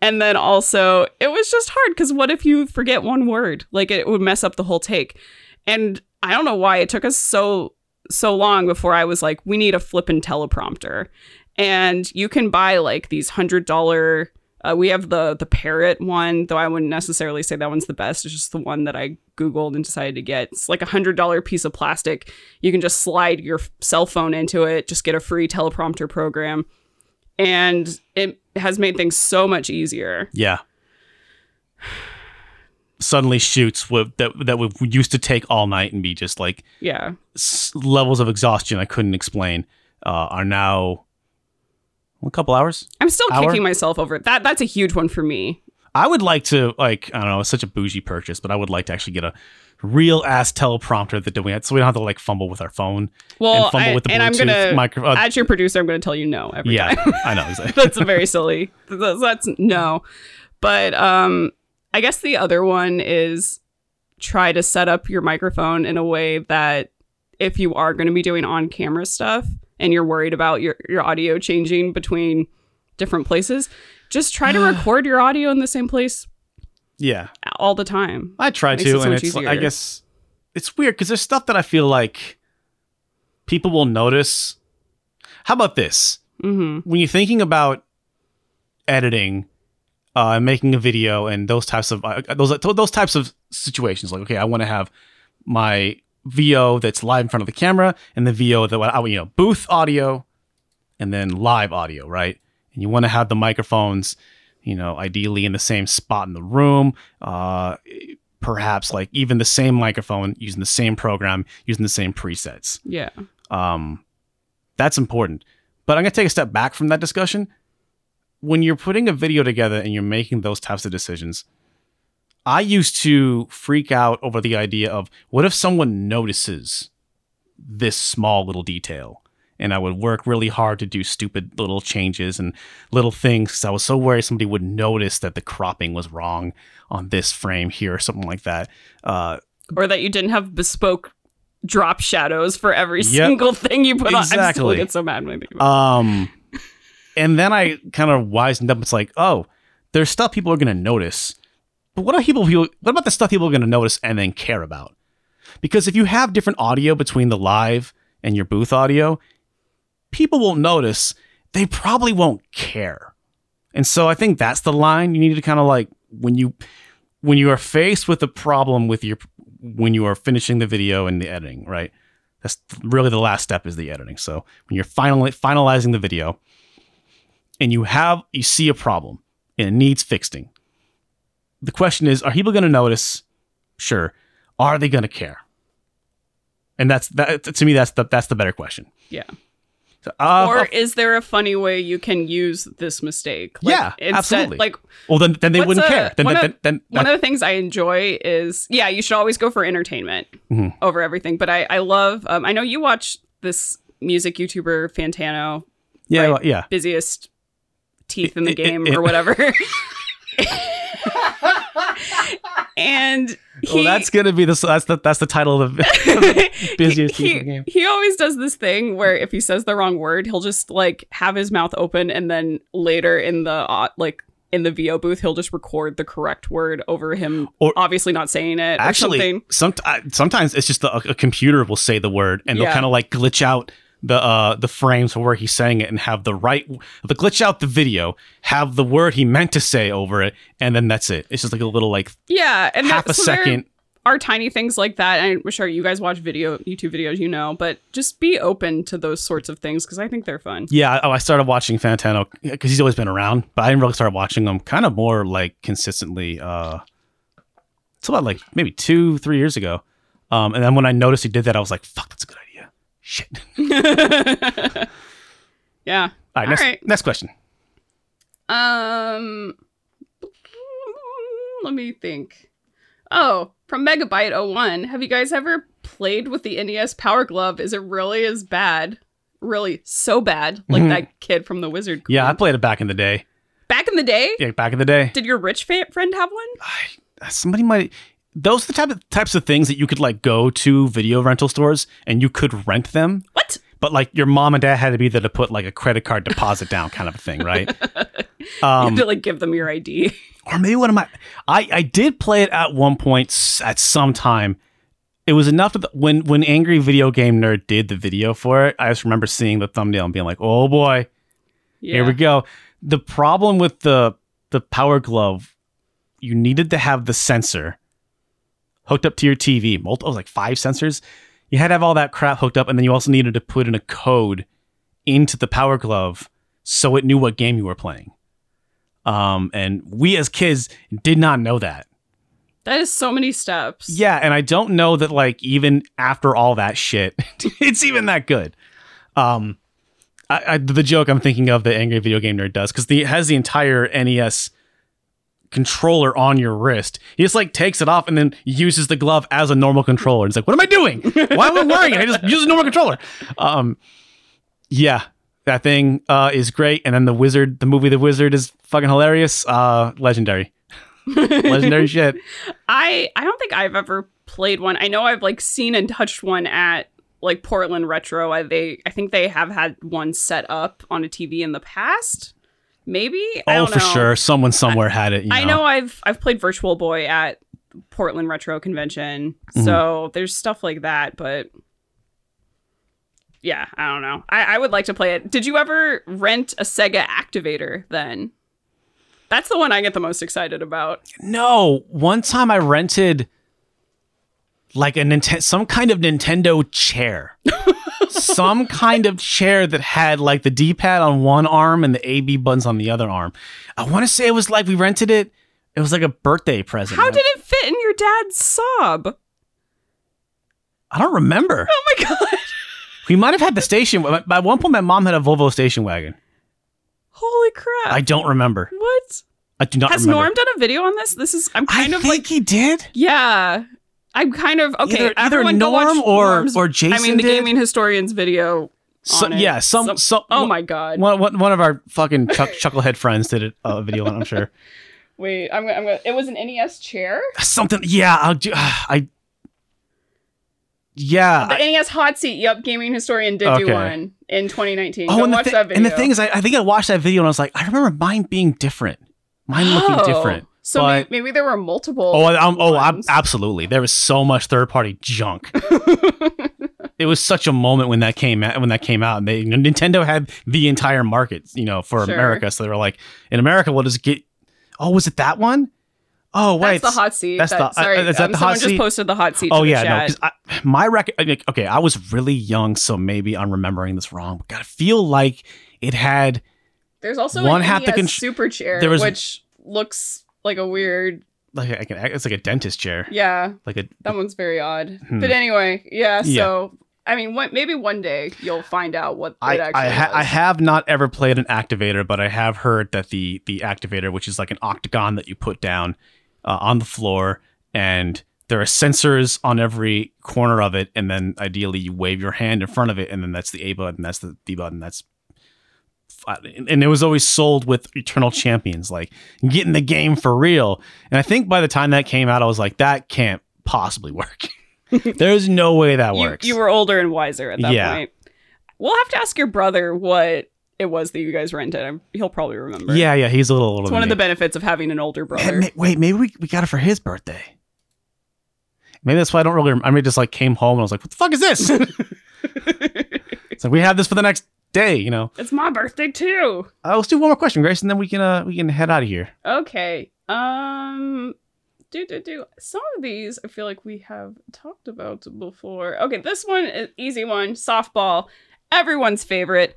and then also, it was just hard because what if you forget one word? Like it would mess up the whole take. And I don't know why it took us so so long before I was like, we need a flippin' teleprompter. And you can buy like these hundred dollar. Uh, we have the the parrot one, though I wouldn't necessarily say that one's the best. It's just the one that I googled and decided to get. It's like a hundred dollar piece of plastic. You can just slide your cell phone into it, just get a free teleprompter program, and it has made things so much easier. Yeah. Suddenly shoots with, that that would used to take all night and be just like Yeah, s- levels of exhaustion I couldn't explain uh, are now a couple hours. I'm still Hour? kicking myself over it. That that's a huge one for me. I would like to like I don't know, it's such a bougie purchase, but I would like to actually get a real ass teleprompter that we had, so we don't have to like fumble with our phone Well, and fumble I- with the and I'm gonna micro. uh, as your producer, I'm going to tell you no every yeah, time. I know *laughs* exactly. that's very silly. That's, that's no. But um I guess the other one is try to set up your microphone in a way that if you are going to be doing on-camera stuff and you're worried about your your audio changing between different places, just try to *sighs* record your audio in the same place yeah, all the time. I try to, it and it's like- I guess it's weird because there's stuff that I feel like people will notice. How about this? Mhm. When you're thinking about editing uh, and making a video and those types of uh, those those types of situations, like okay, I want to have my VO that's live in front of the camera and the VO that you know booth audio and then live audio, right? And you want to have the microphones, you know, ideally in the same spot in the room. Uh, perhaps like even the same microphone using the same program using the same presets Yeah. um, that's important but i'm going to take a step back from that discussion when you're putting a video together and you're making those types of decisions i used to freak out over the idea of what if someone notices this small little detail. And I would work really hard to do stupid little changes and little things because I was so worried somebody would notice that the cropping was wrong on this frame here or something like that. Uh, or that you didn't have bespoke drop shadows for every Yep. single thing you put on. I still Exactly. get so mad when I think about it. Um, and then I kind of wisened up. It's like, oh, there's stuff people are going to notice, but what are people? What about the stuff people are going to notice and then care about? Because if you have different audio between the live and your booth audio, people won't notice. They probably won't care. And so I think that's the line you need to kind of like when you when you are faced with a problem with your when you are finishing the video and the editing, right? That's really the last step is the editing. So when you're finally finalizing the video and you have you see a problem and it needs fixing. The question is, are people going to notice? Sure. Are they going to care? And that's that to me that's the that's the better question. Yeah. So, uh, or uh, is there a funny way you can use this mistake? Yeah, absolutely. Like well then then they wouldn't a- care. Then one then, of- then, one of the things I enjoy is yeah, you should always go for entertainment Mhm. over everything. But I I love um, I know you watch this music YouTuber Fantano, yeah right. well, yeah. busiest teeth in the It- it- game it- or whatever. *laughs* *laughs* and he, *laughs* well, that's gonna be the that's the that's the title of the *laughs* busiest he, the game. he always does this thing where if he says the wrong word, he'll just like have his mouth open and then later in the uh, like in the VO booth, he'll just record the correct word over him Or- obviously not saying it Actually, or something. some, sometimes it's just a, a computer will say the word and they'll kind of like glitch out the uh the frames for where he's saying it and have the right the glitch out the video have the word he meant to say over it and then that's it it's just like a little like Yeah, and half there- a so second are tiny things like that. And I'm sure you guys watch video YouTube videos, you know, but just be open to those sorts of things because I think they're fun. yeah oh i started watching fantano because he's always been around but i didn't really start watching him kind of more like consistently uh it's about like maybe two three years ago um and then when i noticed he did that i was like fuck that's a good idea shit *laughs* Yeah. all right next, All right. next question Um, let me think. Oh, from Megabyte 01, have you guys ever played with the NES Power Glove? Is it really as bad? Really so bad, like Mhm. that kid from the Wizard. yeah i played it back in the day back in the day. yeah back in the day Did your rich fa- friend have one? I, somebody might those are the type of types of things that you could like go to video rental stores and you could rent them What? but like your mom and dad had to be there to put like a credit card deposit down kind of a thing right *laughs* Um, you have to like give them your ID. or maybe one of my i i did play it at one point at some time it was enough that when when angry video game nerd did the video for it i just remember seeing the thumbnail and being like oh boy Yeah. Here we go. The problem with the the power glove, you needed to have the sensor hooked up to your TV. Multiple, like five sensors. You had to have all that crap hooked up, and then you also needed to put in a code into the power glove so it knew what game you were playing. Um, and we as kids did not know that. That is so many steps. Yeah, and I don't know that like even after all that shit, *laughs* it's even that good. Um, I, I, the joke I'm thinking of the angry video game nerd does because the has the entire NES controller on your wrist. He just like takes it off and then uses the glove as a normal controller. It's like, what am I doing? Why am I wearing it? I just use a normal controller. Um, yeah, that thing uh, is great. And then the wizard, the movie The Wizard is fucking hilarious. Uh, legendary, *laughs* legendary shit. I I don't think I've ever played one. I know I've like seen and touched one at like Portland Retro. I they I think they have had one set up on a TV in the past. Maybe I Oh, for know. sure. Someone somewhere had it. You know. I know I've I've played Virtual Boy at Portland Retro Convention, Mm-hmm. so there's stuff like that. But yeah, I don't know. I, I would like to play it. Did you ever rent a Sega Activator? Then that's the one I get the most excited about. No, one time I rented like a Nintendo, some kind of Nintendo chair, *laughs* some kind of chair that had like the D-pad on one arm and the AB buttons on the other arm. I want to say it was like we rented it. It was like a birthday present. How did it fit in your dad's Saab? I don't remember. Oh my god! We might have had the station. By one point, my mom had a Volvo station wagon. Holy crap! I don't remember. what I do not has remember. Norm done a video on this? This is I'm I kind of think like he did. yeah. I'm kind of okay. Either- either Norm or- Norm's- or I mean, the did. gaming historians video. So, yeah, some, some oh my god! One, one, one of our fucking chuck, chucklehead friends did a uh, video on. I'm sure *laughs* Wait, I'm, gonna- I'm gonna. It was an NES chair. something. Yeah, I'll do. *sighs* I. Yeah. The NES hot seat. Yep, gaming historian did do one in 2019. oh, Go and the, watch thi- that video. and the thing is, I, I think I watched that video and I was like, I remember mine being different. Mine looking Oh, different. So but- may- maybe there were multiple. Oh, oh, I'm, absolutely. There was so much third party junk. *laughs* it was such a moment when that came out. When that came out, and they Nintendo had the entire market, you know, for Sure. America. So they were like, in America, we'll just get. Oh, was it that one? Oh, wait. That's the hot seat. that's that, the- uh, sorry, is that um, the someone hot just seat? posted the hot seat. Oh to the yeah, no, because my rec. Okay, I was really young, so maybe I'm remembering this wrong. But I feel like it had There's also one had the con- super chair, there was- which looks like a weird. like, like an, it's like a dentist chair, Yeah, like a that one's very odd. Hmm. But anyway, yeah. Yeah. So I mean, one, maybe one day you'll find out what it I, I, ha-. I have not ever played an activator, but I have heard that the the activator, which is like an octagon that you put down uh, on the floor, and there are sensors on every corner of it, and then ideally you wave your hand in front of it, and then that's the A button, that's the D button, that's and it was always sold with Eternal Champions, like getting the game for real. And I think by the time that came out, I was like, that can't possibly work. *laughs* There's no way that *laughs* you, works. you were older and wiser at that Yeah. point. We'll have to ask your brother what it was that you guys rented. I'm- He'll probably remember. yeah, yeah, he's a little older. It's one of me. the benefits of having an older brother. ma- wait, maybe we, we got it for his birthday. Maybe that's why I don't really. I mean, just like came home and I was like, "What the fuck is this?" *laughs* it's like we have this for the next day. You know. it's my birthday too. Uh, let's do one more question, Grace, and then we can uh we can head out of here. Okay. Um do do do. Some of these I feel like we have talked about before. Okay, this one is easy one. Softball. Everyone's favorite.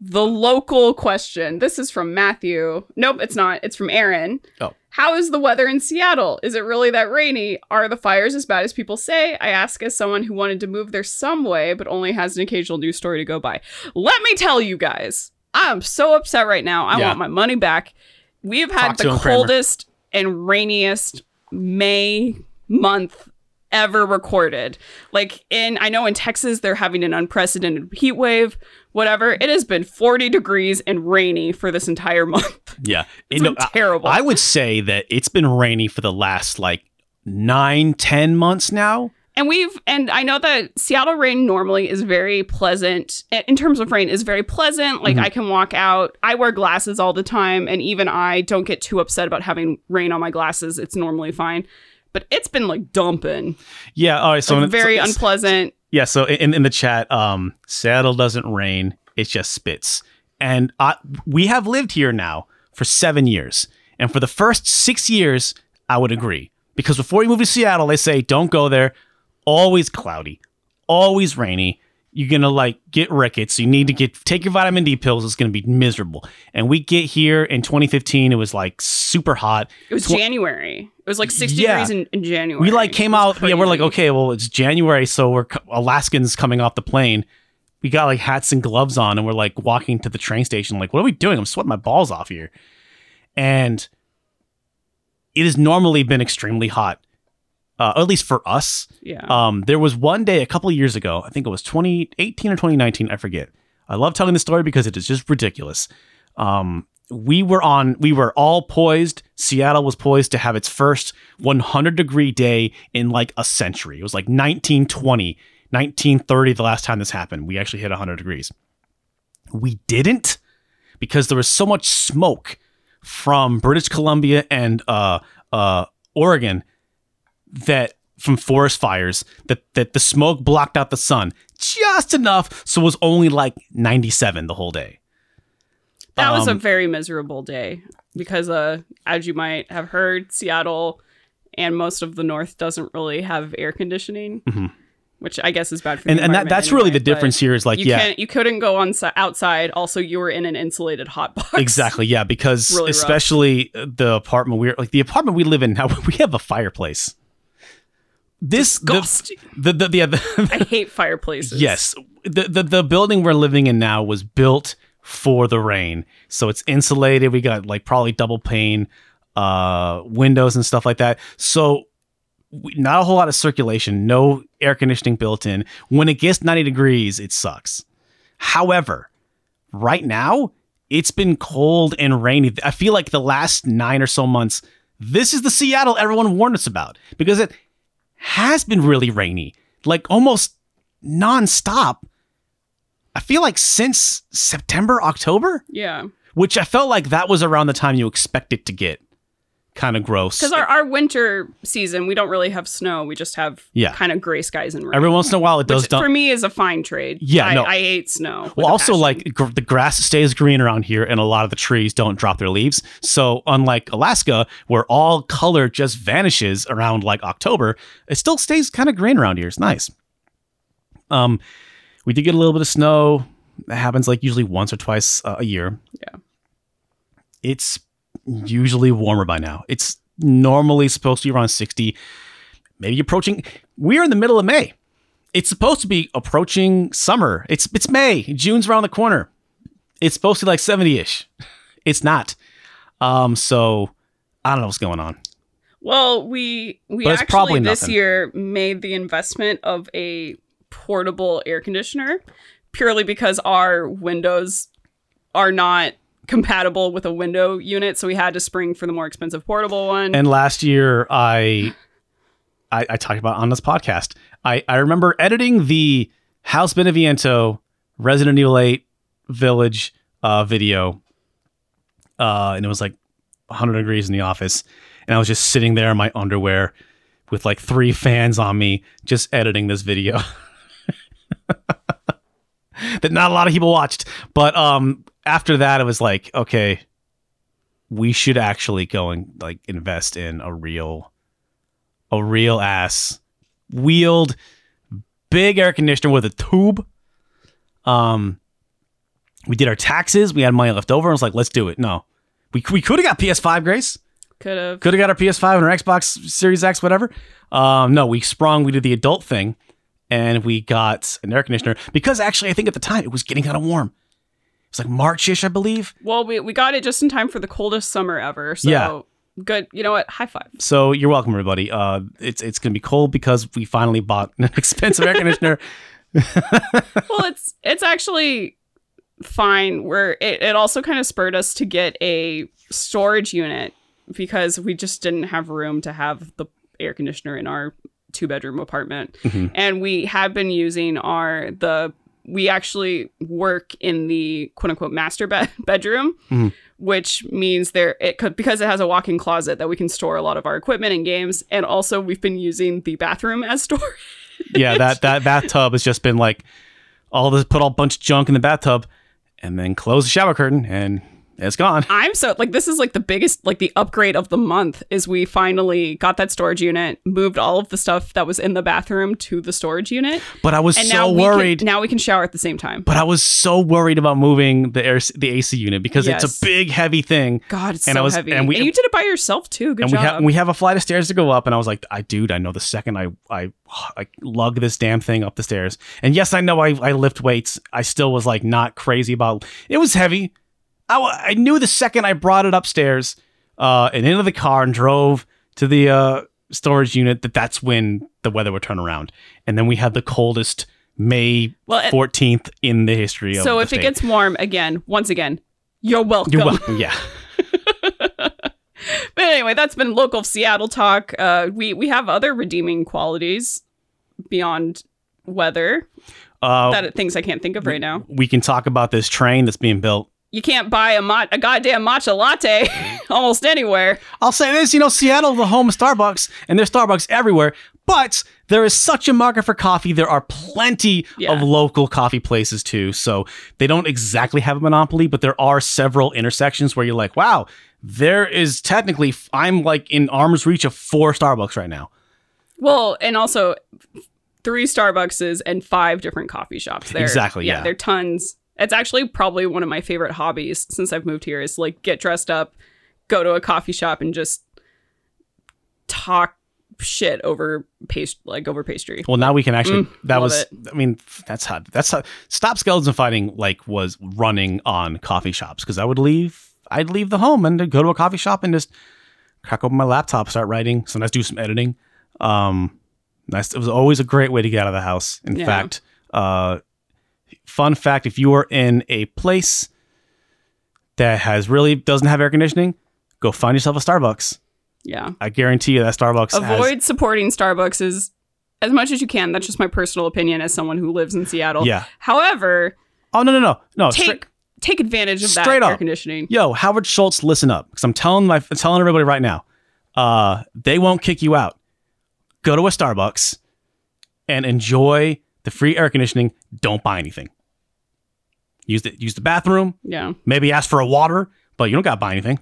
The local question. This is from Matthew. Nope, it's not. It's from Aaron. Oh. How is the weather in Seattle? Is it really that rainy? Are the fires as bad as people say? I ask as someone who wanted to move there some way, but only has an occasional news story to go by. Let me tell you guys, I'm so upset right now. I Yeah. want my money back. We have had Talk the him, Kramer. coldest and rainiest May month ever recorded. Like in I know in Texas they're having an unprecedented heat wave, whatever. It has been 40 degrees and rainy for this entire month. *laughs* Yeah, It's been terrible. I would say that it's been rainy for the last like nine, ten months now. And we've and I know that Seattle rain normally is very pleasant in terms of rain is very pleasant. Like Mhm. I can walk out. I wear glasses all the time and even I don't get too upset about having rain on my glasses. It's normally fine. But it's been like dumping. Yeah. All right. So Like, very so- unpleasant. Yeah, so in, in the chat, um, Seattle doesn't rain; it just spits. And I, we have lived here now for seven years, and for the first six years, I would agree because before you move to Seattle, they say don't go there. Always cloudy, always rainy. You're gonna like get rickets. You need to get take your vitamin D pills. It's gonna be miserable. And we get here in 2015. It was like super hot. It was Tw- January. It was like 60 Yeah. degrees in, in January. We like came out. Yeah, we're like, okay, well, it's January, so we're Alaskans coming off the plane. We got like hats and gloves on, and we're like walking to the train station. Like, what are we doing? I'm sweating my balls off here. And it has normally been extremely hot, uh, at least for us. Yeah. Um, there was one day a couple of years ago, I think it was 2018 or 2019, I forget. I love telling the story because it is just ridiculous. Um, we were on, we were all poised. Seattle was poised to have its first 100 degree day in like a century. It was like 1920, 1930, the last time this happened. We actually hit 100 degrees. We didn't because there was so much smoke from British Columbia and uh, uh, Oregon that from forest fires that that the smoke blocked out the sun just enough so it was only like 97 the whole day. that was a um, very miserable day because, uh, as you might have heard, Seattle and most of the North doesn't really have air conditioning, Mhm. which I guess is bad for the And and that that's really the difference here is like You yeah you couldn't go on outside. Also, you were in an insulated hot box. exactly yeah because Really rough. especially the apartment we're like the apartment we live in now *laughs* we have a fireplace. This the, the, the, the, the *laughs* I hate fireplaces. Yes. The, the the building we're living in now was built for the rain. So it's insulated. We got like probably double pane uh windows and stuff like that. So we- not a whole lot of circulation, no air conditioning built in. When it gets 90 degrees, it sucks. However, right now, it's been cold and rainy. I feel like the last nine or so months, this is the Seattle everyone warned us about because it has been really rainy, like almost nonstop. I feel like since September, October, Yeah. which I felt like that was around the time you expect it to get kind of gross. Because our, our winter season, we don't really have snow. We just have Yeah. kind of gray skies and rain. Every once in a while, it does which dump. for me is a fine trade. Yeah, I, no. I hate snow. Well, also like gr- the grass stays green around here, and a lot of the trees don't drop their leaves. So unlike Alaska, where all color just vanishes around like October, it still stays kind of green around here. It's nice. Um, we did get a little bit of snow. That happens like usually once or twice uh, a year. Yeah. It's usually warmer by now. It's normally supposed to be around sixty, maybe approaching. We're in the middle of May it's supposed to be approaching summer. It's it's May. June's around the corner. It's supposed to be like 70-ish. *laughs* It's not. Um, so I don't know what's going on. Well, we we But actually this nothing. year made the investment of a portable air conditioner purely because our windows are not compatible with a window unit, so we had to spring for the more expensive portable one. And last year I I, I talked about on this podcast. I, I remember editing the House Beneviento Resident Evil 8 Village uh, video. Uh, and it was like 100 degrees in the office. And I was just sitting there in my underwear with like three fans on me, just editing this video. *laughs* *laughs* that not a lot of people watched. But um, after that, it was like, okay, we should actually go and like invest in a real, a real ass wheeled big air conditioner with a tube. Um, we did our taxes. We had money left over. I was like, let's do it. No, we we could have got PS5, Grace. Could have. Could have got our PS5 and our Xbox Series X, whatever. Um, no, we sprung. We did the adult thing, and we got an air conditioner because actually, I think at the time it was getting kind of warm. It's like Marchish, I believe. Well, we, we got it just in time for the coldest summer ever. So Yeah. good. You know what? High five. So you're welcome, everybody. Uh, it's it's gonna be cold because we finally bought an *laughs* expensive air conditioner. *laughs* well, it's it's actually fine. Where it, it also kind of spurred us to get a storage unit because we just didn't have room to have the air conditioner in our two bedroom apartment, Mhm. and we have been using our the we actually work in the quote unquote master bed *laughs* bedroom. Mhm. Which means there it could because it has a walk-in closet that we can store a lot of our equipment and games, and also we've been using the bathroom as *laughs* storage. yeah, that that bathtub has just been like all this put all bunch of junk in the bathtub, and then close the shower curtain, and it's gone. *laughs* I'm so like this is like the biggest like the upgrade of the month is we finally got that storage unit, moved all of the stuff that was in the bathroom to the storage unit, But I was and so now we worried. Can, now we can shower at the same time. but I was so worried about moving the air the AC unit because it's a big heavy thing. God, it's and so I was- heavy. and And, we- you did it by yourself too. Good and job. we have we have a flight of stairs to go up, and I was like, I dude, I know the second I I I lug this damn thing up the stairs, and yes, I know I I lift weights. I still was like not crazy about it. Was heavy. I I knew the second I brought it upstairs, uh, and into the car and drove to the uh storage unit that that's when the weather would turn around, and then we had the coldest May Well, and- fourteenth in the history of. so if state. it gets warm again, once again, you're welcome. you're welcome. Yeah. *laughs* But anyway, that's been local Seattle talk. Uh, we we have other redeeming qualities beyond weather Uh, that things I can't think of right now. we can talk about this train that's being built You can't buy a mat a goddamn matcha latte *laughs* almost anywhere. I'll say this, you know, Seattle, the home of Starbucks, and there's Starbucks everywhere, but there is such a market for coffee. There are plenty Yeah. of local coffee places too. So they don't exactly have a monopoly, but there are several intersections where you're like, wow, there is technically, I'm like in arm's reach of four Starbucks right now. Well, and also three Starbuckses and five different coffee shops there. Exactly, yeah. They're tons. It's actually probably one of my favorite hobbies since I've moved here is like get dressed up, go to a coffee shop and just talk shit over paste like over pastry. Well, now we can actually. Mm, that was. it. I mean, that's how. That's how. Stop skeleton fighting like was running on coffee shops because I would leave. I'd leave the home and go to a coffee shop and just crack open my laptop, start writing. Sometimes do some editing. Um, nice. It was always a great way to get out of the house. In Yeah. fact, uh, fun fact: if you are in a place that has really doesn't have air conditioning, go find yourself a Starbucks. Yeah. I guarantee you that Starbucks has Avoid supporting Starbucks as as much as you can. That's just my personal opinion as someone who lives in Seattle. Yeah. However, Oh no no no no! take straight- take advantage of that Straight air conditioning. Yo, Howard Schultz, listen up, because I'm telling my I'm telling everybody right now, uh, they won't kick you out. Go to a Starbucks and enjoy the free air conditioning. Don't buy anything. Use the use the bathroom. Yeah. Maybe ask for a water, but you don't got to buy anything.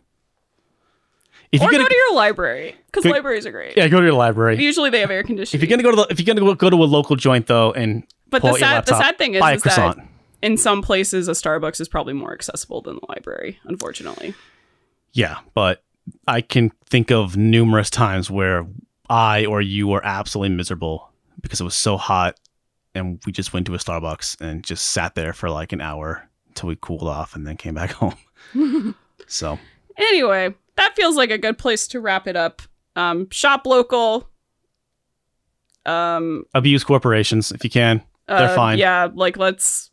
If Or you're go gonna your library because libraries are great. yeah, go to your library. Usually they have air conditioning. If you're gonna go to the, if you're gonna go, go to a local joint though, and But pull the sad- the laptop, sad thing is- buy a is that- croissant. in some places, a Starbucks is probably more accessible than the library. Unfortunately. Yeah, but I can think of numerous times where I or you were absolutely miserable because it was so hot and we just went to a Starbucks and just sat there for like an hour until we cooled off and then came back *laughs* home. so, Anyway, that feels like a good place to wrap it up. Um, shop local. Um, abuse corporations if you can. They're uh, fine. Yeah, like let's.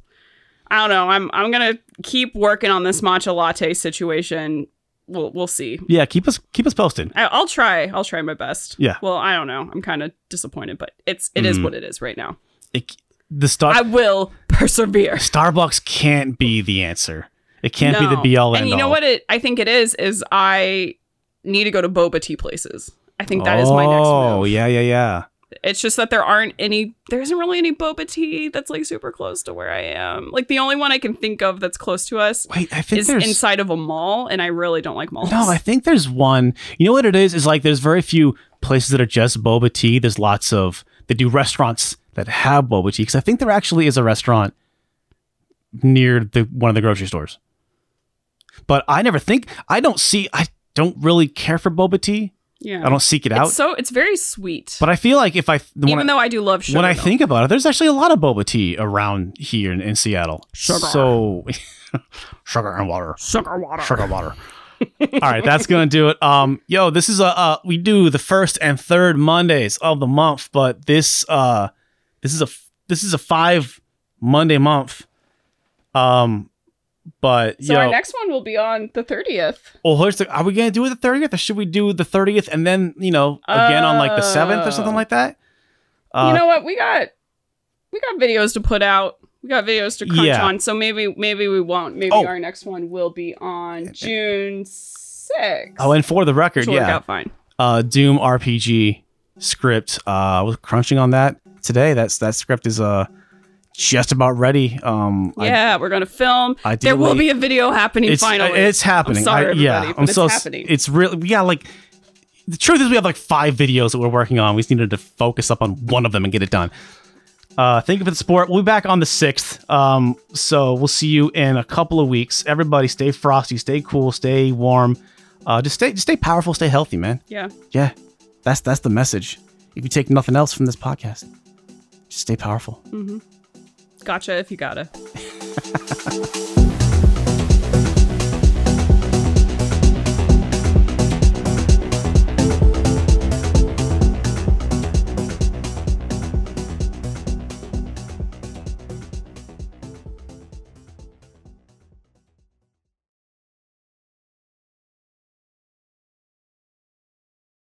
I don't know. I'm I'm gonna keep working on this matcha latte situation. We'll we'll see. Yeah, keep us keep us posted. I, I'll try. I'll try my best. Yeah. Well, I don't know. I'm kind of disappointed, but it's it is Mhm. what it is right now. It, the Star- I will persevere. Starbucks can't be the answer. It can't be the No. be all And you know all. what? It I think it is. Is I need to go to boba tea places. I think that is my next Oh, yeah, yeah, yeah. It's just that there aren't any. There isn't really any boba tea that's like super close to where I am. Like the only one I can think of that's close to us Wait, I think is there's inside of a mall, and I really don't like malls. No, I think there's one. You know what it is? Is like there's very few places that are just boba tea. There's lots of they do restaurants that have boba tea because I think there actually is a restaurant near the one of the grocery stores. But I never think I don't see. I don't really care for boba tea. yeah, I don't seek it out. It's so it's very sweet. but I feel like if I even I, though I do love sugar, when I milk. think about it, there's actually a lot of boba tea around here in, in Seattle. Sugar. So *laughs* sugar and water. sugar water. sugar water. All right, that's gonna do it. Um, yo, this is a uh, we do the first and third Mondays of the month, but this uh, this is a this is a five Monday month. Um, but So yo, our next one will be on the thirtieth. well, here's the, are we gonna do it the thirtieth or should we do the thirtieth and then you know again on like the seventh or something Oh. like that? Uh, you know what? We got we got videos to put out. We got videos to crunch Yeah. on. So maybe maybe we won't. Maybe Oh. our next one will be on June sixth. oh, and for the record, Which yeah, out fine. uh, Doom RPG script. Uh, I was crunching on that today. That's that script is uh just about ready. Um, I- Yeah, we're gonna film. there will be a video happening it's finally. it's happening. I'm sorry, I- yeah, I'm it's so happening. it's really we got like the truth is we have like five videos that we're working on. We just needed to focus up on one of them and get it done. Uh, thank you for the support. We'll be back on the sixth. Um, so we'll see you in a couple of weeks. Everybody, stay frosty, stay cool, stay warm. Uh, just stay, just stay powerful, stay healthy, man. yeah. Yeah, that's that's the message. If you take nothing else from this podcast, just stay powerful. Mm-hmm. Gotcha if you gotta. *laughs*